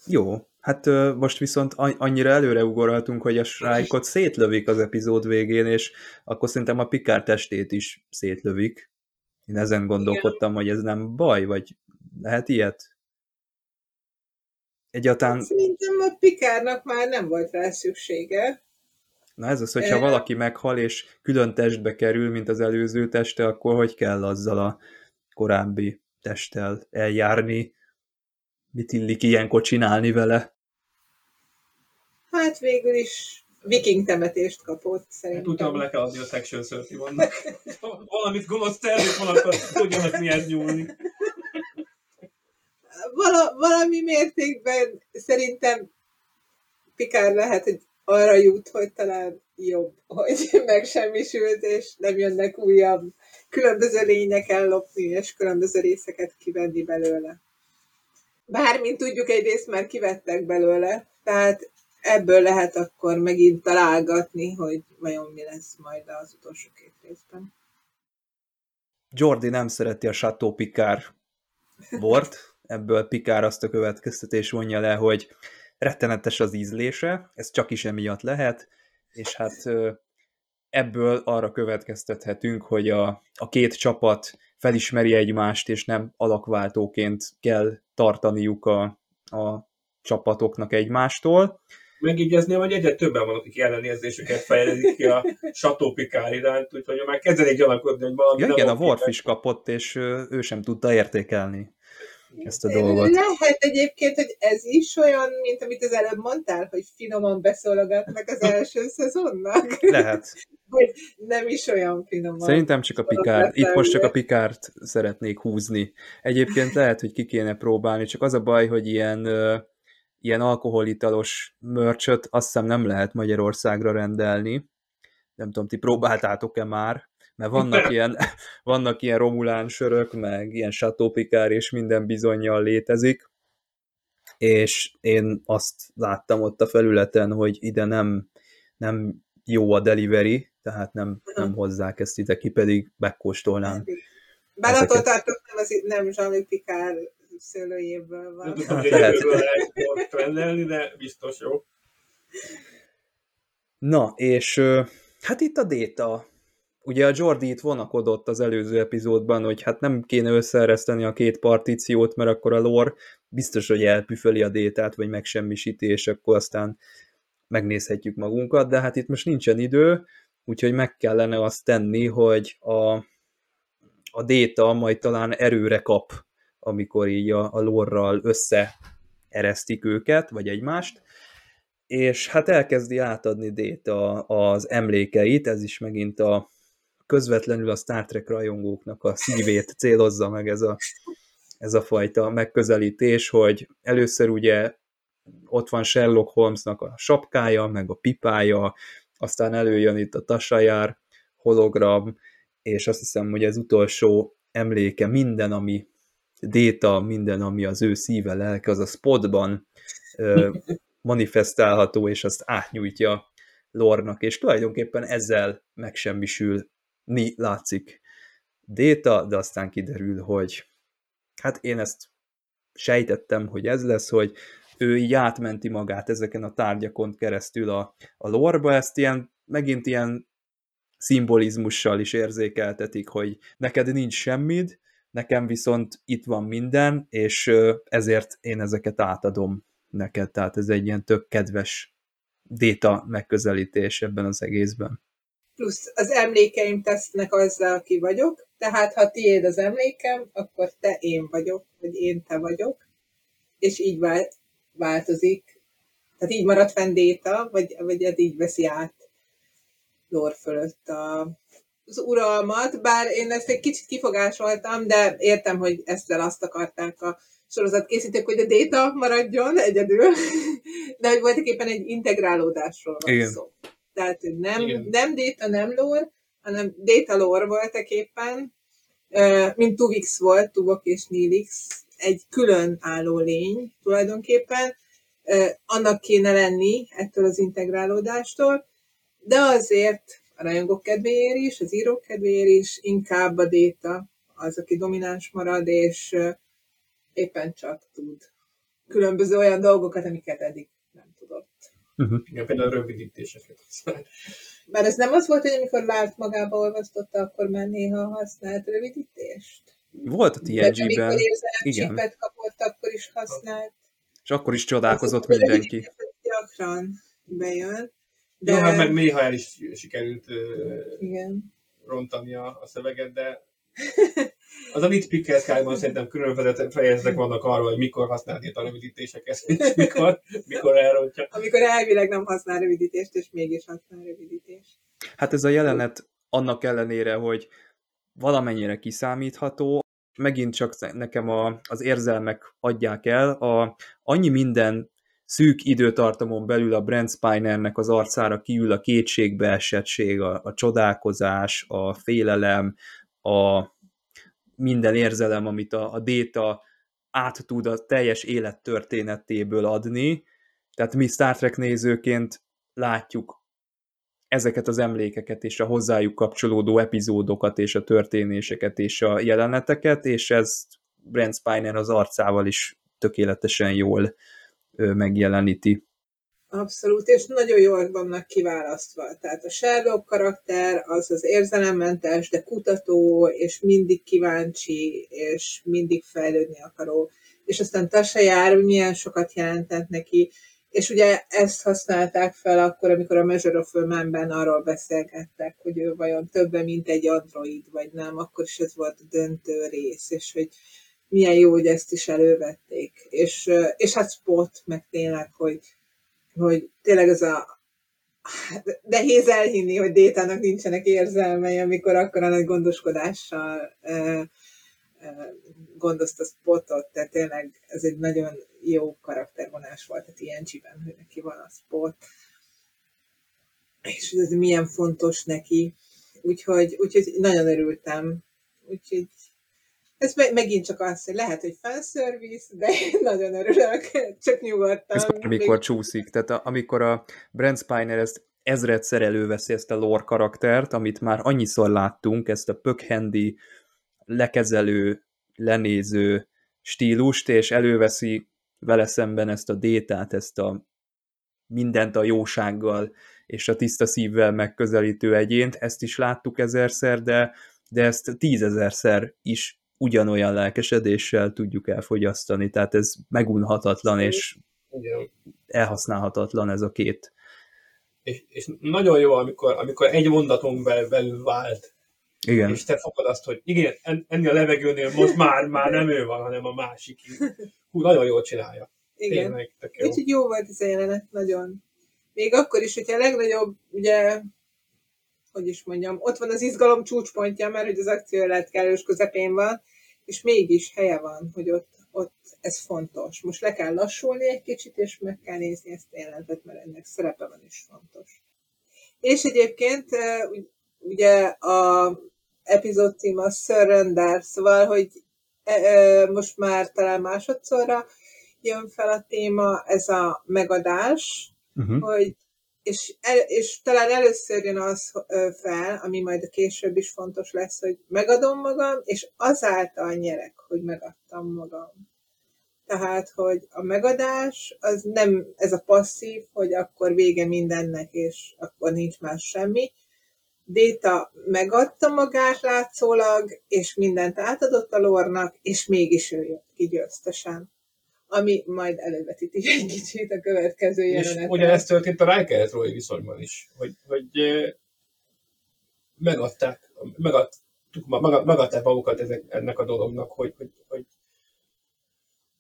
Jó, hát ö, most viszont annyira előre ugorhatunk, hogy a srájkot szétlövik az epizód végén, és akkor szerintem a Pikár testét is szétlövik. Én ezen gondolkodtam, hogy ez nem baj, vagy lehet ilyet? Egyáltalán, Szerintem a Pikárnak már nem volt rá szüksége. na ez az, hogyha valaki meghal, és külön testbe kerül, mint az előző teste, akkor hogy kell azzal a korábbi testtel eljárni? Mit illik ilyenkor csinálni vele? Hát végül is viking temetést kapott Hát szerintem. utána le kell adni a Section 31-nak. Valamit gonosz tervét van, akkor tudjanak miért nyúlni. Vala, valami mértékben szerintem Pikár lehet, hogy arra jut, hogy talán jobb, hogy megsemmisült, és nem jönnek újabb különböző lények ellopni, és különböző részeket kivenni belőle. Bár, mint tudjuk, egy részt már kivettek belőle, tehát ebből lehet akkor megint találgatni, hogy vajon mi lesz majd az utolsó két részben. Jordi nem szereti a Chateau Picard bort, ebből Picard azt a következtetés vonja le, hogy rettenetes az ízlése, ez csak is emiatt lehet, és hát ebből arra következtethetünk, hogy a, a két csapat felismeri egymást, és nem alakváltóként kell tartaniuk a, a csapatoknak egymástól. Megjegyezném, hogy egyre többen van, akik ellenérzésüket fejezik ki a Chateau Picard iránt, úgyhogy már kezdenek gyanakodni, hogy valami ja, nem igen, a. Worf is kapott, és ő sem tudta értékelni ezt a dolgot. Lehet egyébként, hogy ez is olyan, mint amit az előbb mondtál, hogy finoman beszólogatnak az első szezonnak. Lehet. Hogy nem is olyan finoman. Szerintem csak a Picard, itt most csak a Pikárt szeretnék húzni. Egyébként lehet, hogy ki kéne próbálni, csak az a baj, hogy ilyen, ilyen alkoholitalos mörcsöt azt hiszem nem lehet Magyarországra rendelni. Nem tudom, ti próbáltátok-e már? Mert vannak ilyen, vannak ilyen romulán sörök, meg ilyen Picard, és minden bizonyal létezik. És én azt láttam ott a felületen, hogy ide nem, nem jó a delivery, tehát nem, nem hozzák ezt ide ki, pedig megkóstolnám. Bár attól tartok, nem, az, nem Jean-Luc Picard szőlőjéből Nem van. tudom, Hát hogy lehet. egyébként lehet rendelni, de biztos jó. Na, és hát itt a Déta. Ugye a Jordi itt vonakodott az előző epizódban, hogy hát nem kéne összeereszteni a két partíciót, mert akkor a lore biztos, hogy elpüföli a Détát, vagy megsemmisíti, és akkor aztán megnézhetjük magunkat, de hát itt most nincsen idő, úgyhogy meg kellene azt tenni, hogy a, a Déta majd talán erőre kap, amikor így a, a lorral összeeresztik őket, vagy egymást, és hát elkezdi átadni Déta az emlékeit, ez is megint a közvetlenül a Star Trek rajongóknak a szívét célozza meg ez a, ez a fajta megközelítés, hogy először ugye ott van Sherlock Holmesnak a sapkája, meg a pipája, aztán előjön itt a Tasajár hologram, és azt hiszem, hogy ez utolsó emléke minden, ami Déta, minden, ami az ő szíve, lelke, az a spotban ö, manifestálható, és azt átnyújtja Lornak, és tulajdonképpen ezzel megsemmisül ni látszik. Déta, de aztán kiderül, hogy hát én ezt sejtettem, hogy ez lesz, hogy ő így átmenti magát ezeken a tárgyakon keresztül a, a lorba, ezt ilyen, megint ilyen szimbolizmussal is érzékeltetik, hogy neked nincs semmid, nekem viszont itt van minden, és ezért én ezeket átadom neked, tehát ez egy ilyen tök kedves déta megközelítés ebben az egészben. Plusz az emlékeim tesznek azzal, aki vagyok, tehát ha tiéd az emlékem, akkor te én vagyok, vagy én te vagyok, és így vál- változik. Tehát így marad fenn Déta, vagy, vagy ez így veszi át Lor fölött a, az uralmat, bár én ezt egy kicsit kifogásoltam, de értem, hogy ezzel azt akarták a sorozat készítők, hogy a Déta maradjon egyedül, de hogy voltak éppen egy integrálódásról van Igen. szó. Tehát, nem, Igen. nem Déta, nem Lore, hanem Déta Lore voltak éppen, mint Tuvix volt, Tuvok és Nilix, egy külön álló lény tulajdonképpen, annak kéne lenni ettől az integrálódástól, de azért a rajongók kedvéért is, az írók kedvéért is inkább a Déta az, aki domináns marad, és éppen csak tud különböző olyan dolgokat, amiket eddig tudott. Igen, például a rövidítéseket. Bár ez nem az volt, hogy amikor Lárt magába olvasztotta, akkor már néha használt rövidítést? Volt a amikor TNG-ben, igen. érzelmcsipet kapott, akkor is használt. és akkor is csodálkozott Az mindenki. Gyakran bejön. De... Jó, hát meg néha el is sikerült ö, igen. rontani a, a szöveget, de az a nitpicker Skyban szerintem különböző fejezetek vannak arról, hogy mikor használni a rövidítéseket, és mikor, mikor elrontja. Amikor elvileg nem használ rövidítést, és mégis használ rövidítést. Hát ez a jelenet annak ellenére, hogy valamennyire kiszámítható, megint csak nekem a, az érzelmek adják el, a, annyi minden szűk időtartamon belül a Brent Spinernek az arcára kiül a kétségbeesettség, a, a csodálkozás, a félelem, a minden érzelem, amit a, a Déta át tud a teljes élet történetéből adni. Tehát mi Star Trek nézőként látjuk ezeket az emlékeket és a hozzájuk kapcsolódó epizódokat és a történéseket és a jeleneteket, és ez Brent Spiner az arcával is tökéletesen jól megjeleníti. Abszolút, és nagyon jól vannak kiválasztva. Tehát a Sherlock karakter az az érzelemmentes, de kutató, és mindig kíváncsi, és mindig fejlődni akaró. És aztán Tasha jár, milyen sokat jelentett neki, és ugye ezt használták fel akkor, amikor a Measure of Man-ben arról beszélgettek, hogy ő vajon többen, mint egy android, vagy nem, akkor is ez volt a döntő rész, és hogy milyen jó, hogy ezt is elővették. És, és hát Spot, meg tényleg, hogy, hogy tényleg ez a nehéz elhinni, hogy Détának nincsenek érzelmei, amikor akkor a nagy gondoskodással gondozta Spotot, tehát tényleg ez egy nagyon jó karaktervonás volt a TNG-ben, hogy neki van a Spot, és ez milyen fontos neki. Úgyhogy, úgyhogy nagyon örültem. Úgyhogy ez megint csak az, hogy lehet, hogy fanservice, de én nagyon örülök, csak nyugodtan. Ez amikor csúszik. Tehát a, amikor a Brent Spiner ezt ezredszer előveszi ezt a lore karaktert, amit már annyiszor láttunk, ezt a pökhendi, lekezelő, lenéző stílust, és előveszi vele szemben ezt a détát, ezt a mindent a jósággal és a tiszta szívvel megközelítő egyént, ezt is láttuk ezerszer, de, de ezt tízezerszer is ugyanolyan lelkesedéssel tudjuk elfogyasztani, tehát ez megunhatatlan és elhasználhatatlan ez a két. És, és nagyon jó, amikor, amikor egy mondaton belül vált. Igen. És te fogod azt, hogy igen, ennél a levegőnél most már, már nem ő van, hanem a másik. Hú, nagyon jól csinálja. Igen. Tényleg, jó. Úgyhogy jó volt ez a jelenet, nagyon. Még akkor is, hogyha a legnagyobb, ugye, hogy is mondjam, ott van az izgalom csúcspontja, mert hogy az akció lehet kellős közepén van, és mégis helye van, hogy ott, ott ez fontos. Most le kell lassulni egy kicsit, és meg kell nézni ezt a jelentet, mert ennek szerepe van is fontos. És egyébként ugye a epizód cím a Surrender, szóval, hogy most már talán másodszorra jön fel a téma, ez a megadás, uh-huh. hogy és, el, és talán először jön az fel, ami majd a később is fontos lesz, hogy megadom magam, és azáltal nyerek, hogy megadtam magam. Tehát, hogy a megadás az nem ez a passzív, hogy akkor vége mindennek, és akkor nincs más semmi. Déta megadta magát látszólag, és mindent átadott a lornak, és mégis ő jött ki győztesen ami majd elővetíti egy kicsit a következő jelenetet. És ugyanezt történt a Riker Roy viszonyban is, hogy, hogy megadták, megadtuk, megadták magukat ezek, ennek a dolognak, hogy, hogy, hogy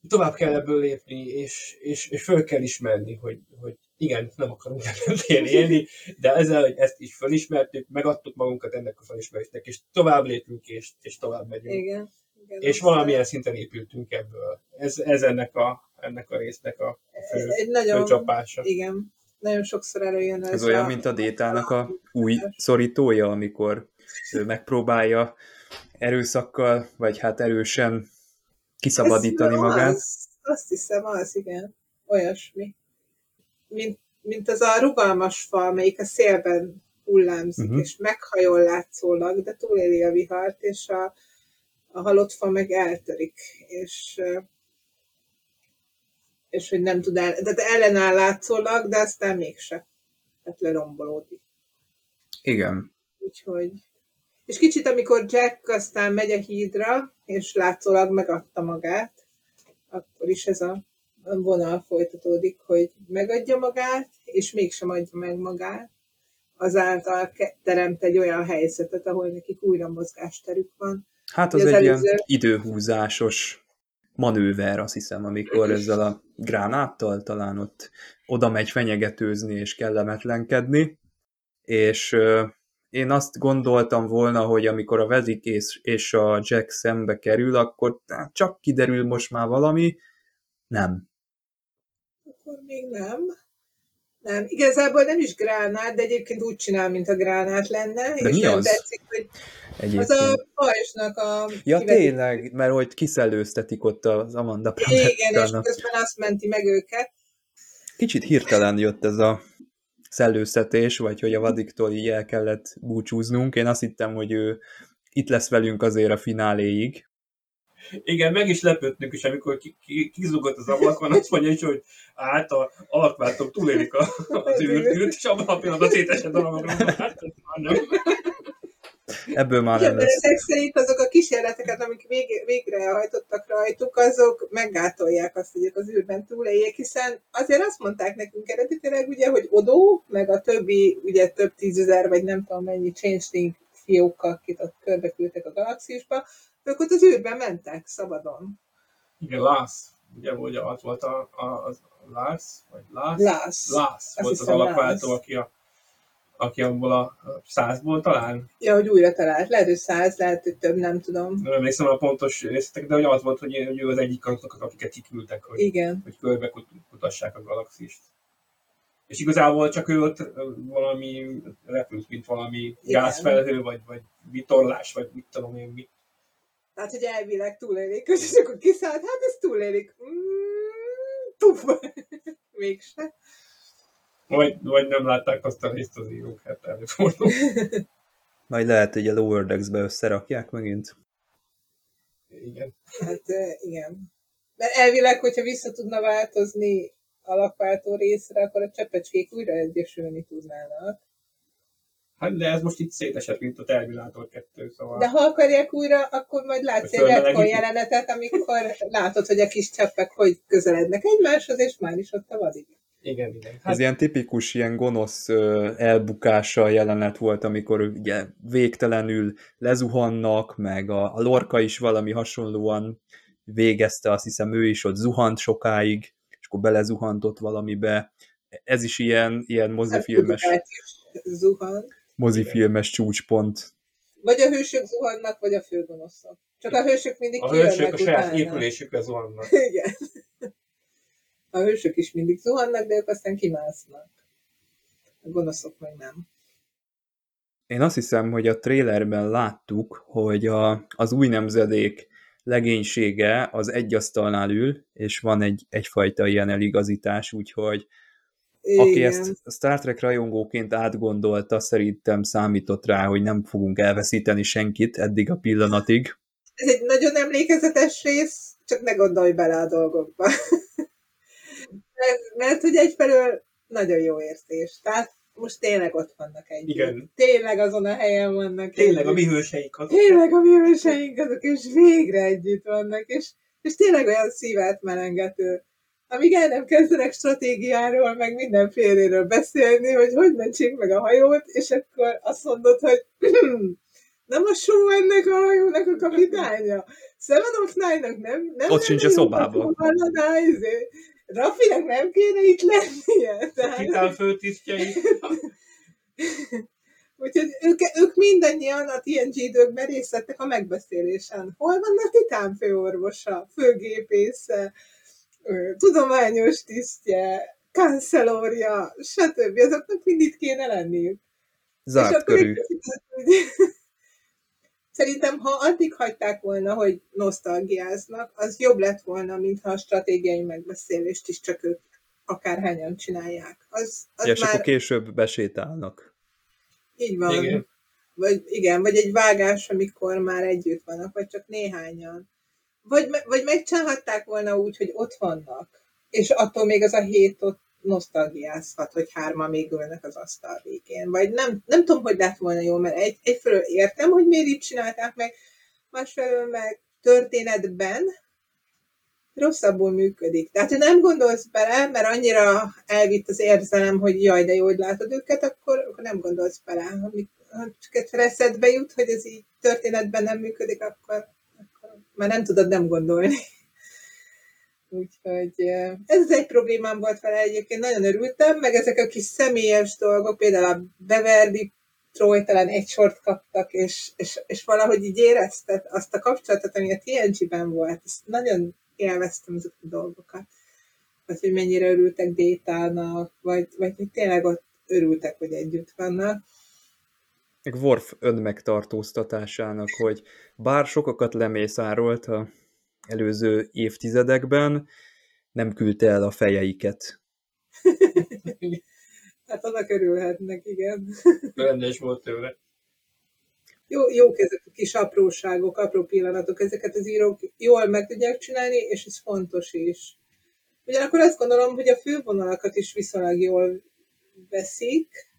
tovább kell ebből lépni, és, és, és föl kell ismerni, hogy, hogy igen, nem akarunk ebben élni, de ezzel, hogy ezt is fölismertük, megadtuk magunkat ennek a felismerésnek, és tovább lépünk, és, és tovább megyünk. Igen és valamilyen szinten épültünk ebből. Ez, ez ennek, a, ennek a résznek a fő, Egy nagyon, fő csapása. Igen, nagyon sokszor előjön ez Ez olyan, a, mint a Détának a új szorítója, amikor ő megpróbálja erőszakkal, vagy hát erősen kiszabadítani ez magát. Az, azt hiszem, az igen. Olyasmi. Mint, mint az a rugalmas fa, amelyik a szélben hullámzik, uh-huh. és meghajol látszólag, de túléli a vihart, és a, a halott fa meg eltörik, és, és hogy nem tud el, tehát ellenáll látszólag, de aztán mégse. Tehát lerombolódik. Igen. Úgyhogy, és kicsit amikor Jack aztán megy a hídra, és látszólag megadta magát, akkor is ez a vonal folytatódik, hogy megadja magát, és mégsem adja meg magát, azáltal teremt egy olyan helyzetet, ahol nekik újra mozgásterük van, Hát az, az egy előző... ilyen időhúzásos manőver, azt hiszem, amikor ezzel a gránáttal talán ott oda megy fenyegetőzni és kellemetlenkedni, és én azt gondoltam volna, hogy amikor a Vezik és, és a Jack szembe kerül, akkor csak kiderül most már valami, nem. Akkor még nem. Nem, igazából nem is gránát, de egyébként úgy csinál, mint a gránát lenne. De és mi az? Tetszik, hogy Egyébként. Az a pajsnak a... Ja, kivetít. tényleg, mert hogy kiszellőztetik ott az Amanda Igen, és közben azt menti meg őket. Kicsit hirtelen jött ez a szellőztetés, vagy hogy a vadiktól így el kellett búcsúznunk. Én azt hittem, hogy ő itt lesz velünk azért a fináléig. Igen, meg is lepődtünk is, amikor ki, ki, kizugott az ablakon, azt mondja is, hogy át a alakváltók túlélik a, az űrt, és abban a pillanatban szétesett a magadról. Hát, nem. Ebből már Igen, nem lesz. ezek szerint azok a kísérleteket, amik vég, végrehajtottak rajtuk, azok meggátolják azt, hogy az űrben túléljék, hiszen azért azt mondták nekünk eredetileg, ugye, hogy Odó, meg a többi, ugye több tízezer, vagy nem tudom mennyi changeling fiókkal, akit ott körbeküldtek a galaxisba, ők ott az űrben mentek szabadon. Igen, Lász, ugye, hogy az volt a, a, az Lász, vagy Lász? Lász. Lász volt az alapváltó, Lász. aki, a, aki abból a százból talán, Ja, hogy újra talált. Lehet, hogy száz, lehet, hogy több, nem tudom. nem emlékszem a pontos részletek, de hogy az volt, hogy ő az egyik azok, akiket kiküldtek, hogy, Igen. hogy körbe kut- kutassák a galaxist. És igazából csak ő ott valami repült, mint valami Igen. gázfelhő, vagy, vagy vitorlás, vagy mit tudom én mit. Tehát, hogy elvileg túlélik, és akkor kiszállt, hát ez túlélik. Mm, puf. Mégse. Vagy, vagy nem látták azt a részt az írók, hát előfordul. Majd lehet, hogy a Lower Decks-be összerakják megint. Igen. Hát igen. Mert elvileg, hogyha vissza tudna változni alakváltó részre, akkor a csepecskék újra egyesülni tudnának. Hát de ez most itt szétesett, mint a Terminátor 2, szóval... De ha akarják újra, akkor majd látsz egy retcon jelenetet, amikor látod, hogy a kis cseppek hogy közelednek egymáshoz, és már is ott a vadig. Igen, igen. Ez Hát, ilyen tipikus, ilyen gonosz ö, elbukása jelenet volt, amikor ugye végtelenül lezuhannak, meg a, a Lorca is valami hasonlóan végezte, azt hiszem ő is ott zuhant sokáig, és akkor belezuhantott valamibe. Ez is ilyen, ilyen mozifilmes, Hát, Zuhan. Mozifilmes csúcspont. Vagy a hősök zuhannak, vagy a főgonoszok. Csak a hősök mindig a hősök a saját utána. épülésükre zuhannak. Igen. A hősök is mindig zuhannak, de ők aztán kimásznak. A gonoszok meg nem. Én azt hiszem, hogy a trailerben láttuk, hogy a, az új nemzedék legénysége az egy asztalnál ül, és van egy, egyfajta ilyen eligazítás, úgyhogy aki Igen. ezt Star Trek rajongóként átgondolta, szerintem számított rá, hogy nem fogunk elveszíteni senkit eddig a pillanatig. Ez egy nagyon emlékezetes rész, csak ne gondolj bele a dolgokba. mert, mert hogy egyfelől nagyon jó érzés. Tehát most tényleg ott vannak együtt. Igen. Tényleg azon a helyen vannak Tényleg a együtt. mi hőseik azok. tényleg a mi őseink azok, és végre együtt vannak, és, és tényleg olyan szívát melengető. Amíg el nem kezdenek stratégiáról, meg mindenféléről beszélni, hogy hogy mentsék meg a hajót, és akkor azt mondod, hogy nem a só ennek a hajónak a kapitánya. Seven of Nine-nak nem, nem Ott sincs a szobában. izé. Raffinak nem kéne itt lennie. Tehát... Titán főtisztjei. Úgyhogy ők, ők mindannyian a TNG időkben részt vettek a megbeszélésen. Hol van a titán főorvosa, főgépésze, tudományos tisztje, kancelorja, stb. Azoknak mind itt kéne lenniük. Zárt akkor körű. Szerintem, ha addig hagyták volna, hogy nosztalgiáznak, az jobb lett volna, mintha a stratégiai megbeszélést is csak ők akárhányan csinálják. Az, az Ja, és már akkor később besétálnak. így van. Igen. Vagy igen, vagy egy vágás, amikor már együtt vannak, vagy csak néhányan. Vagy, vagy megcsinálhatták volna úgy, hogy ott vannak, és attól még az a hét ott nosztalgiázhat, hogy hárman még ülnek az asztal végén. Vagy nem, nem tudom, hogy lett volna jó, mert egy, egyfelől értem, hogy miért így csinálták meg, másfelől meg történetben rosszabbul működik. Tehát, ha nem gondolsz bele, mert annyira elvitt az érzelem, hogy jaj, de jó, hogy látod őket, akkor, akkor nem gondolsz bele. Ha, csak egyszer eszedbe jut, hogy ez így történetben nem működik, akkor már nem tudod nem gondolni. Úgyhogy ez egy problémám volt vele egyébként, nagyon örültem, meg ezek a kis személyes dolgok, például a Beverly Troy talán egy sort kaptak, és, és, és valahogy így érezted azt a kapcsolatot, ami a TNG-ben volt. Ezt nagyon élveztem ezeket a dolgokat. Vagy hogy mennyire örültek Détának, vagy, vagy hogy tényleg ott örültek, hogy együtt vannak. Meg Worf önmegtartóztatásának, hogy bár sokakat lemészárolt a előző évtizedekben, nem küldte el a fejeiket. Hát annak örülhetnek, igen. Rendes volt tőle. jó, jók ezek a kis apróságok, apró pillanatok, ezeket az írók jól meg tudják csinálni, és ez fontos is. Ugyanakkor azt gondolom, hogy a fővonalakat is viszonylag jól veszik,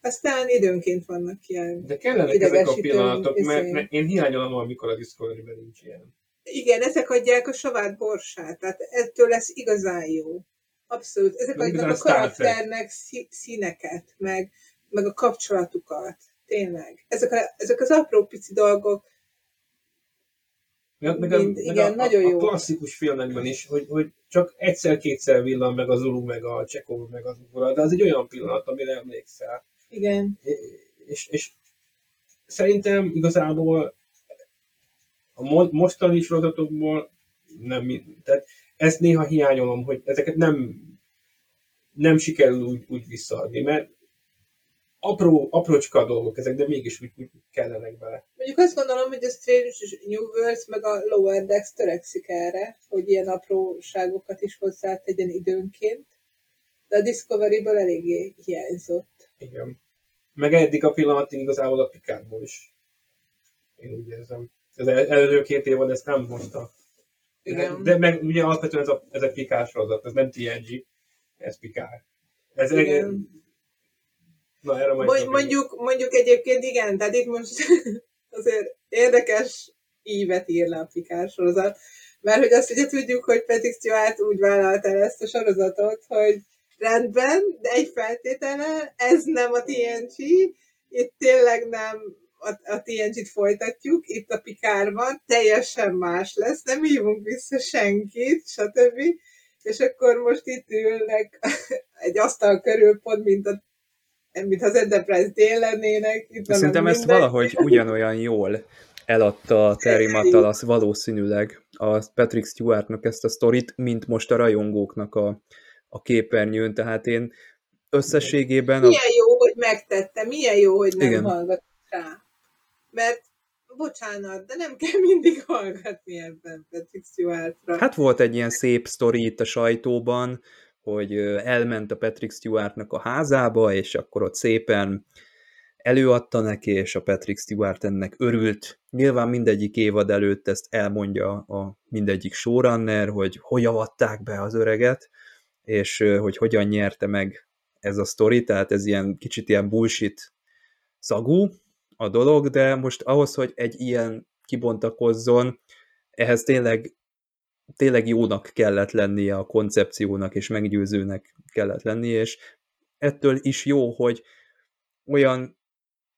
aztán időnként vannak ilyen De kellenek ezek a pillanatok, mert, izé. mert én hiányolom, amikor a Discovery-ben nincs ilyen. Igen, ezek adják a savát borsát, tehát ettől lesz igazán jó. Abszolút. Ezek adják igazán a karakternek szí- színeket, meg, meg a kapcsolatukat. Tényleg. Ezek, a, ezek az apró pici dolgok, Meg, meg, a, Mind- meg igen, a, nagyon a, jó. a klasszikus filmekben is, hogy, hogy csak egyszer-kétszer villan meg a Zulu, meg a Csekov, meg az ugora, de az egy olyan pillanat, amire emlékszel. Igen, És, és szerintem igazából a mo- mostani sorozatokból nem, tehát ezt néha hiányolom, hogy ezeket nem, nem sikerül úgy, úgy visszaadni, mert apró, aprócska dolgok ezek, de mégis úgy, úgy kellenek bele. Mondjuk azt gondolom, hogy a Strange New Worlds meg a Lower Decks törekszik erre, hogy ilyen apróságokat is hozzátegyen időnként, de a Discovery-ből eléggé hiányzott. Igen. Meg eddig a pillanatig igazából a Picardból is. Én úgy érzem. El- előző két évad ezt nem hozta. Igen. De meg ugye alapvetően ez a, ez a Picard sorozat, ez nem TNG, ez Picard. Ez Igen. Na, erre majd Mond- Mondjuk, mondjuk egyébként igen, tehát itt most azért érdekes ívet ír le a Pikár sorozat, mert hogy azt ugye tudjuk, hogy Patrick Stewart úgy vállalta el ezt a sorozatot, hogy rendben, de egy feltétele, ez nem a TNG, itt tényleg nem a, a TNG-t folytatjuk, itt a Pikárban teljesen más lesz, nem hívunk vissza senkit, stb. És akkor most itt ülnek egy asztal körül, pont mint a mint az Enterprise dél lennének. Itt Szerintem ezt minden. valahogy ugyanolyan jól eladta a Terry Matalas valószínűleg a Patrick Stewartnak ezt a sztorit, mint most a rajongóknak a, a képernyőn, tehát én összességében a, Milyen jó, hogy megtette, milyen jó, hogy nem Igen. Hallgat rá. Mert bocsánat, de nem kell mindig hallgatni ebben Patrick Stewartra. hát volt egy ilyen szép sztori itt a sajtóban, hogy elment a Patrick Stewartnak a házába, és akkor ott szépen előadta neki, és a Patrick Stewart ennek örült. Nyilván mindegyik évad előtt ezt elmondja a mindegyik showrunner, hogy hogy avatták be az öreget, és hogy hogyan nyerte meg ez a sztori, tehát ez ilyen kicsit ilyen bullshit szagú a dolog, de most ahhoz, hogy egy ilyen kibontakozzon, ehhez tényleg tényleg jónak kellett lennie a koncepciónak, és meggyőzőnek kellett lennie, és ettől is jó, hogy olyan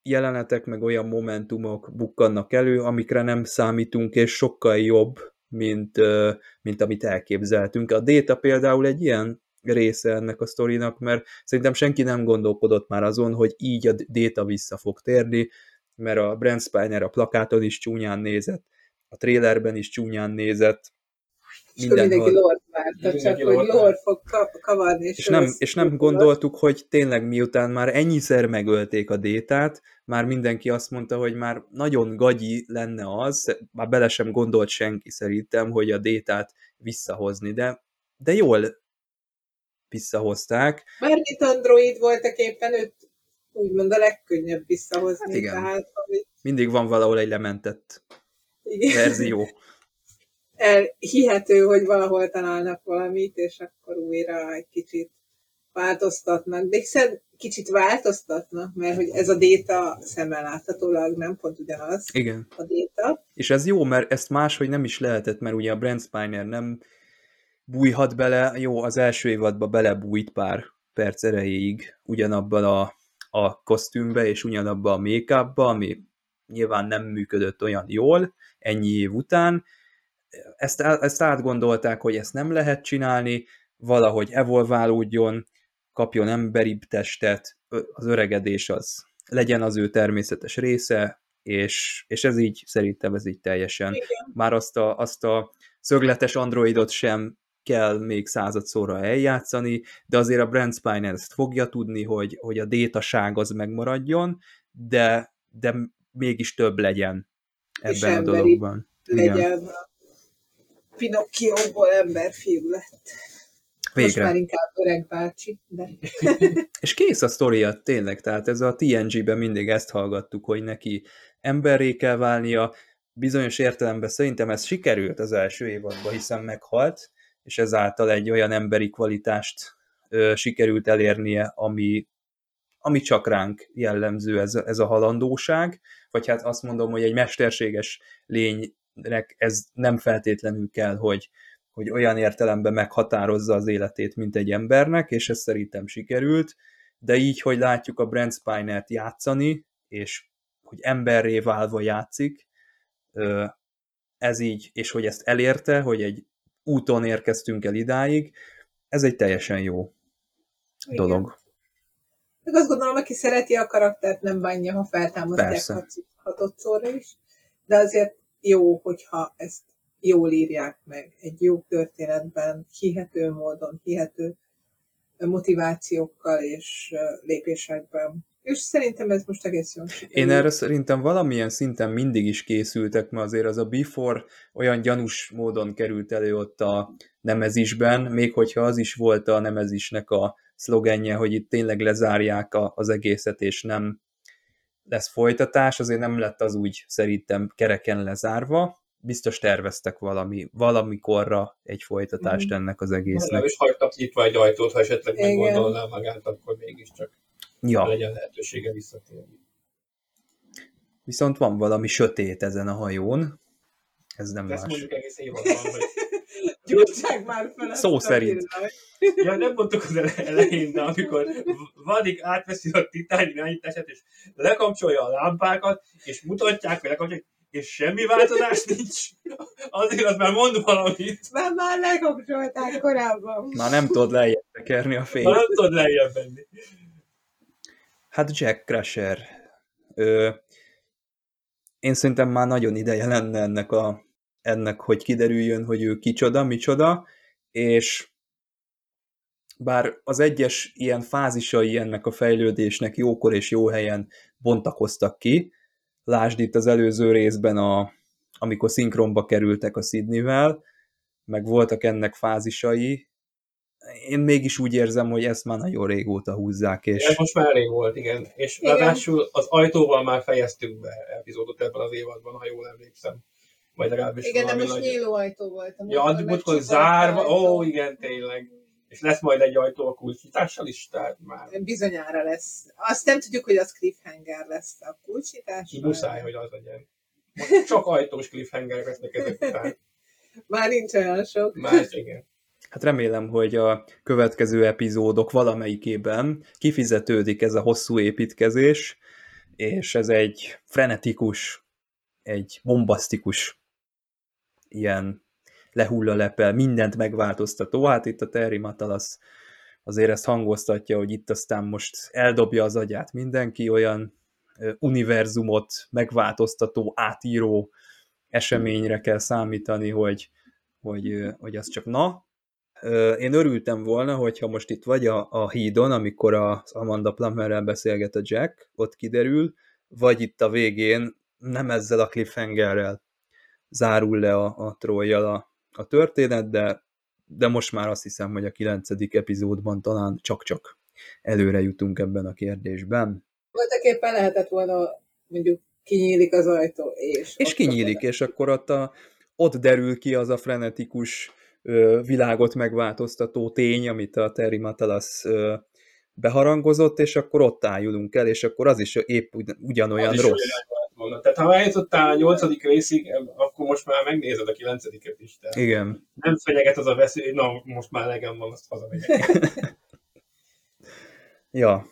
jelenetek, meg olyan momentumok bukkannak elő, amikre nem számítunk, és sokkal jobb, mint, mint amit elképzeltünk. A Déta például egy ilyen része ennek a sztorinak, mert szerintem senki nem gondolkodott már azon, hogy így a Déta vissza fog térni, mert a Brent Spiner a plakáton is csúnyán nézett, a trailerben is csúnyán nézett, és mindenki. Lord várta, csak hogy Lord Lord fog ka- kavarni. És nem, össze- és nem gondoltuk, hogy tényleg miután már ennyiszer megölték a détát, már mindenki azt mondta, hogy már nagyon gagyi lenne az, már bele sem gondolt senki szerintem, hogy a détát visszahozni, de, de jól visszahozták. Bármit android voltak éppen, őt úgymond a legkönnyebb visszahozni. Hát igen. Tehát, hogy Mindig van valahol egy lementett igen. verzió. El, hihető, hogy valahol találnak valamit, és akkor újra egy kicsit változtatnak. De hiszen kicsit változtatnak, mert hogy ez a déta szemmel láthatólag nem pont ugyanaz Igen. a déta. És ez jó, mert ezt máshogy nem is lehetett, mert ugye a Brent Spiner nem bújhat bele, jó, az első évadban belebújt pár perc erejéig ugyanabban a, a kosztümbe és ugyanabban a make ami nyilván nem működött olyan jól ennyi év után. Ezt, ezt átgondolták, hogy ezt nem lehet csinálni, valahogy evolválódjon, kapjon emberibb testet, az öregedés az legyen az ő természetes része, és, és ez így, szerintem ez így teljesen. Igen. Már azt a, azt a szögletes androidot sem kell még századszorra eljátszani, de azért a Brent Spiner ezt fogja tudni, hogy, hogy a détaság az megmaradjon, de, de mégis több legyen ebben a dologban. Igen. Legyen a Pinocchioból emberfiú lett. Most Végre. már inkább öreg bácsi, de És kész a sztoria, tényleg, tehát ez a TNG-ben mindig ezt hallgattuk, hogy neki emberré kell válnia, bizonyos értelemben szerintem ez sikerült az első évadban, hiszen meghalt, és ezáltal egy olyan emberi kvalitást ö, sikerült elérnie, ami, ami csak ránk jellemző ez, a- ez a halandóság, vagy hát azt mondom, hogy egy mesterséges lénynek ez nem feltétlenül kell, hogy, hogy olyan értelemben meghatározza az életét, mint egy embernek, és ez szerintem sikerült, de így, hogy látjuk a Brent Spiner-t játszani, és hogy emberré válva játszik, ez így, és hogy ezt elérte, hogy egy úton érkeztünk el idáig, ez egy teljesen jó Igen. dolog. Meg azt gondolom, aki szereti a karaktert, nem bánja, ha feltámasztják hatodszorra is, de azért jó, hogyha ezt jól írják meg, egy jó történetben, hihető módon, hihető motivációkkal és lépésekben. És szerintem ez most egész jól Én erre szerintem valamilyen szinten mindig is készültek, mert azért az a Before olyan gyanús módon került elő ott a Nemezisben, még hogyha az is volt a Nemezisnek a szlogenje, hogy itt tényleg lezárják a, az egészet, és nem lesz folytatás, azért nem lett az úgy szerintem kereken lezárva. Biztos terveztek valami, valamikorra egy folytatást Mhm. ennek az Nem egésznek. is hagytak nyitva egy ajtót, ha esetleg Igen. meggondolná magát, akkor mégiscsak Ja, legyen lehetősége visszatérni. viszont van valami sötét ezen a hajón, ez nem De ezt más. mondjuk egész évadban, hogy Gyújtsák már fel Szó szerint. Ja, nem mondtuk az ele- elején, de amikor Vadik átveszi a titán irányítását, és lekapcsolja a lámpákat, és mutatják, hogy lekapcsolják, és semmi változás nincs, azért az már mond valamit. Már, már lekapcsolták korábban. Már nem tudod lejjebb tekerni a fényt. Már nem tudod lejjebb menni. Hát Jack Crusher. Ö, én szerintem már nagyon ideje lenne ennek, a, ennek, hogy kiderüljön, hogy ő kicsoda, micsoda, és bár az egyes ilyen fázisai ennek a fejlődésnek jókor és jó helyen bontakoztak ki, lásd itt az előző részben, a, amikor szinkronba kerültek a Sydney-vel, meg voltak ennek fázisai, én mégis úgy érzem, hogy ezt már nagyon régóta húzzák, és... Ez most már elég volt, igen. És Igen. ráadásul az ajtóval már fejeztünk be epizódot ebben az évadban, ha jól emlékszem. Vagy legalábbis Igen, de most nagy- nyíló ajtó volt. Ja, addig múltkor zárva, ó, igen, tényleg. És lesz majd egy ajtó a kulcsítással is, tehát már Bizonyára lesz. Azt nem tudjuk, hogy az cliffhanger lesz a kulcsítás. muszáj, hogy az legyen. Most csak ajtós cliffhanger lesznek ezek után. Már nincs olyan sok. Más, igen. Hát remélem, hogy a következő epizódok valamelyikében kifizetődik ez a hosszú építkezés, és ez egy frenetikus, egy bombasztikus ilyen lehullalepel, mindent megváltoztató. Hát itt a Terry Matalas azért ezt hangoztatja, hogy itt aztán most eldobja az agyát mindenki, olyan univerzumot megváltoztató, átíró eseményre kell számítani, hogy, hogy, hogy az csak na. Én örültem volna, hogyha most itt vagy a, a hídon, amikor az Amanda Plummerrel beszélget a Jack, ott kiderül, vagy itt a végén nem ezzel a cliffhangerrel zárul le a, a trolljal a, a történet, de, de most már azt hiszem, hogy a kilencedik epizódban talán csak-csak előre jutunk ebben a kérdésben. Voltak éppen lehetett volna, mondjuk kinyílik az ajtó, és... És kinyílik, és akkor ott, a, ott derül ki az a frenetikus ö, világot megváltoztató tény, amit a Terry Matalas beharangozott, és akkor ott álljulunk el, és akkor az is épp ugy- ugyanolyan Az is rossz. olyan lett volna. Tehát ha eljutottál a nyolcadik részig, akkor most már megnézed a kilencediket is. Tehát Igen. nem fenyeget az a veszély, hogy na, most már legem van, azt hazamegyek. Ja,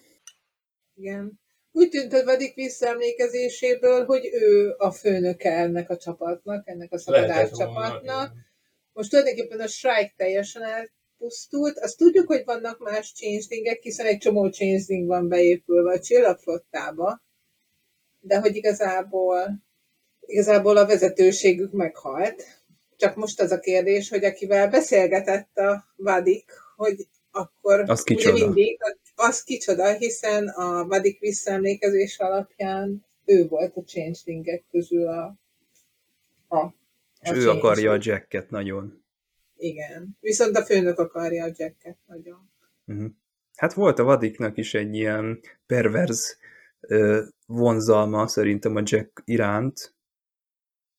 Igen. Úgy tűnt a Vadik visszaemlékezéséből, hogy ő a főnöke ennek a csapatnak, ennek a szabadás csapatnak. Most tulajdonképpen a Strike teljesen elpusztult. Azt tudjuk, hogy vannak más changelingek, hiszen egy csomó changeling van beépülve a csillagflottába, de hogy igazából, igazából a vezetőségük meghalt. Csak most az a kérdés, hogy akivel beszélgetett a Vadik, hogy akkor Az ugye kicsoda? mindig, az kicsoda, hiszen a Vadik visszaemlékezés alapján ő volt a changelingek közül a, a, és a ő akarja a. Jacket nagyon. Igen. Viszont a főnök akarja a Jacket nagyon. Uh-huh. Hát volt a vadiknak is egy ilyen perverz ö, vonzalma szerintem a Jack iránt,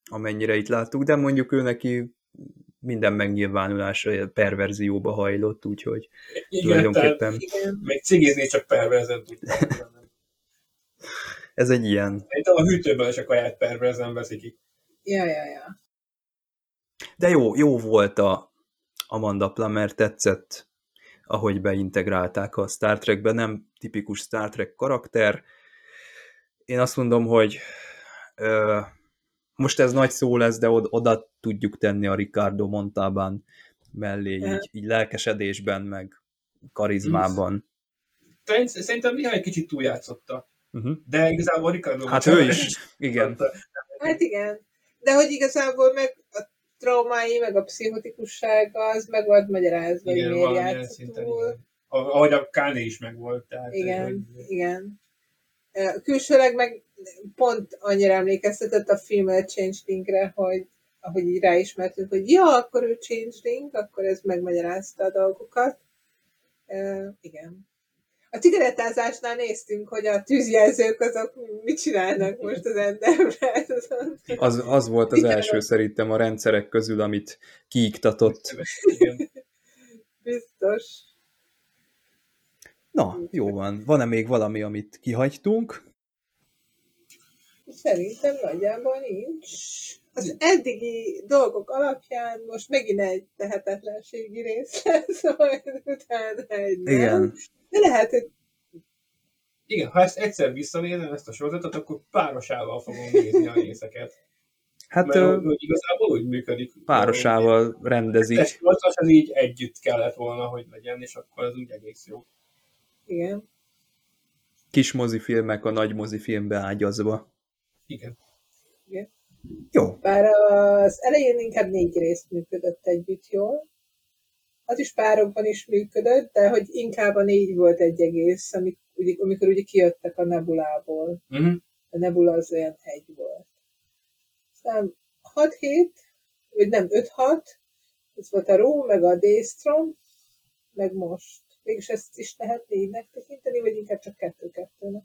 amennyire itt láttuk, de mondjuk ő neki minden megnyilvánulása perverzióba hajlott, úgyhogy Igen, tulajdonképpen tehát Igen. még cigizni csak perverzen ez egy ilyen. Szerintem a hűtőben is a kaját perverzen veszik ki. Ja, ja, ja. De jó, jó volt a Amanda Plummer, tetszett, ahogy beintegrálták a Star Trekbe, nem tipikus Star Trek karakter. Én azt mondom, hogy ö, most ez nagy szó lesz, de od- oda tudjuk tenni a Ricardo Montalban mellé, így, így lelkesedésben, meg karizmában. Szerint- Szerintem egy kicsit túljátszotta. Uh-huh. De igazából Ricardo Hát ő is, igen. Hát igen. De hogy igazából meg a traumái, meg a pszichotikussága, az meg volt magyarázva, hogy miért játszott túl. Ahogy a Kanye is megvolt. Tehát, Igen, hogy- igen. Külsőleg meg pont annyira emlékeztetett a film a Changelingre, hogy ahogy így ráismertünk, hogy ja, akkor ő Changeling, akkor ez megmagyarázta a dolgokat. Ö, igen. A cigarettázásnál néztünk, hogy a tűzjelzők azok mit csinálnak most az Enderben. Az, az volt az Igen. első szerintem a rendszerek közül, amit kiiktatott. Biztos. Na, jó van. Van-e még valami, amit kihagytunk? Szerintem nagyjából nincs. Az eddigi dolgok alapján most megint egy tehetetlenségi rész lesz, majd utána egy nem. Igen. De lehet, hogy Igen, ha ezt egyszer visszanézem, ezt a sorozatot, akkor párosával fogom nézni a részeket. Hát Mert ö, úgy, igazából úgy működik. párosával rendezik. Ez az így együtt kellett volna, hogy legyen, és akkor az úgy egész jó. Igen. Kis mozifilmek a nagy mozifilmbe ágyazva. Igen. Jó. Bár az elején inkább négy részt működött együtt jól. Az is párokban is működött, de hogy inkább a négy volt egy egész, amik, ugye, amikor ugye kijöttek a nebulából. Uh-huh. a nebula az olyan egy volt. Aztán 6-7, vagy nem 5-6, ez volt a Ró, meg a Daystrom, meg most. Mégis ezt is lehet négynek tekinteni, vagy inkább csak kettő-kettőnek.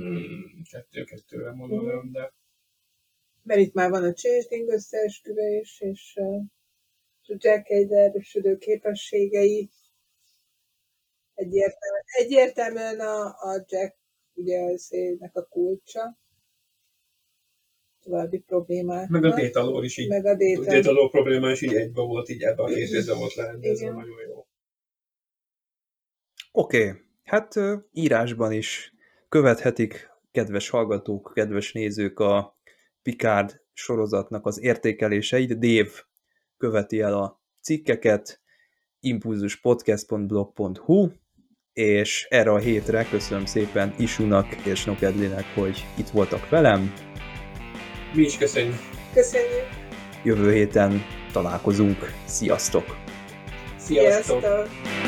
Mm, kettő-kettőre mondanám, de Mert itt már van a Changeling összeesküvés, és uh, a Jack egy erősödő képességei. Egyértelműen, egyértelműen a, a Jack ugye az ének a kulcsa. További problémák. meg a détaló is így. meg a A déta. détaló probléma is így egybe volt, így ebbe a két részbe volt leendezve, Igen. nagyon jó. Oké. Okay. Hát írásban is követhetik kedves hallgatók, kedves nézők a Picard sorozatnak az értékeléseit. Dave követi el a cikkeket impulzuspodcast.blog.hu és erre a hétre köszönöm szépen Isunak és Nokedlinek, hogy itt voltak velem. Mi is köszönjük. Köszönjük! Jövő héten találkozunk. Sziasztok! Sziasztok! Sziasztok!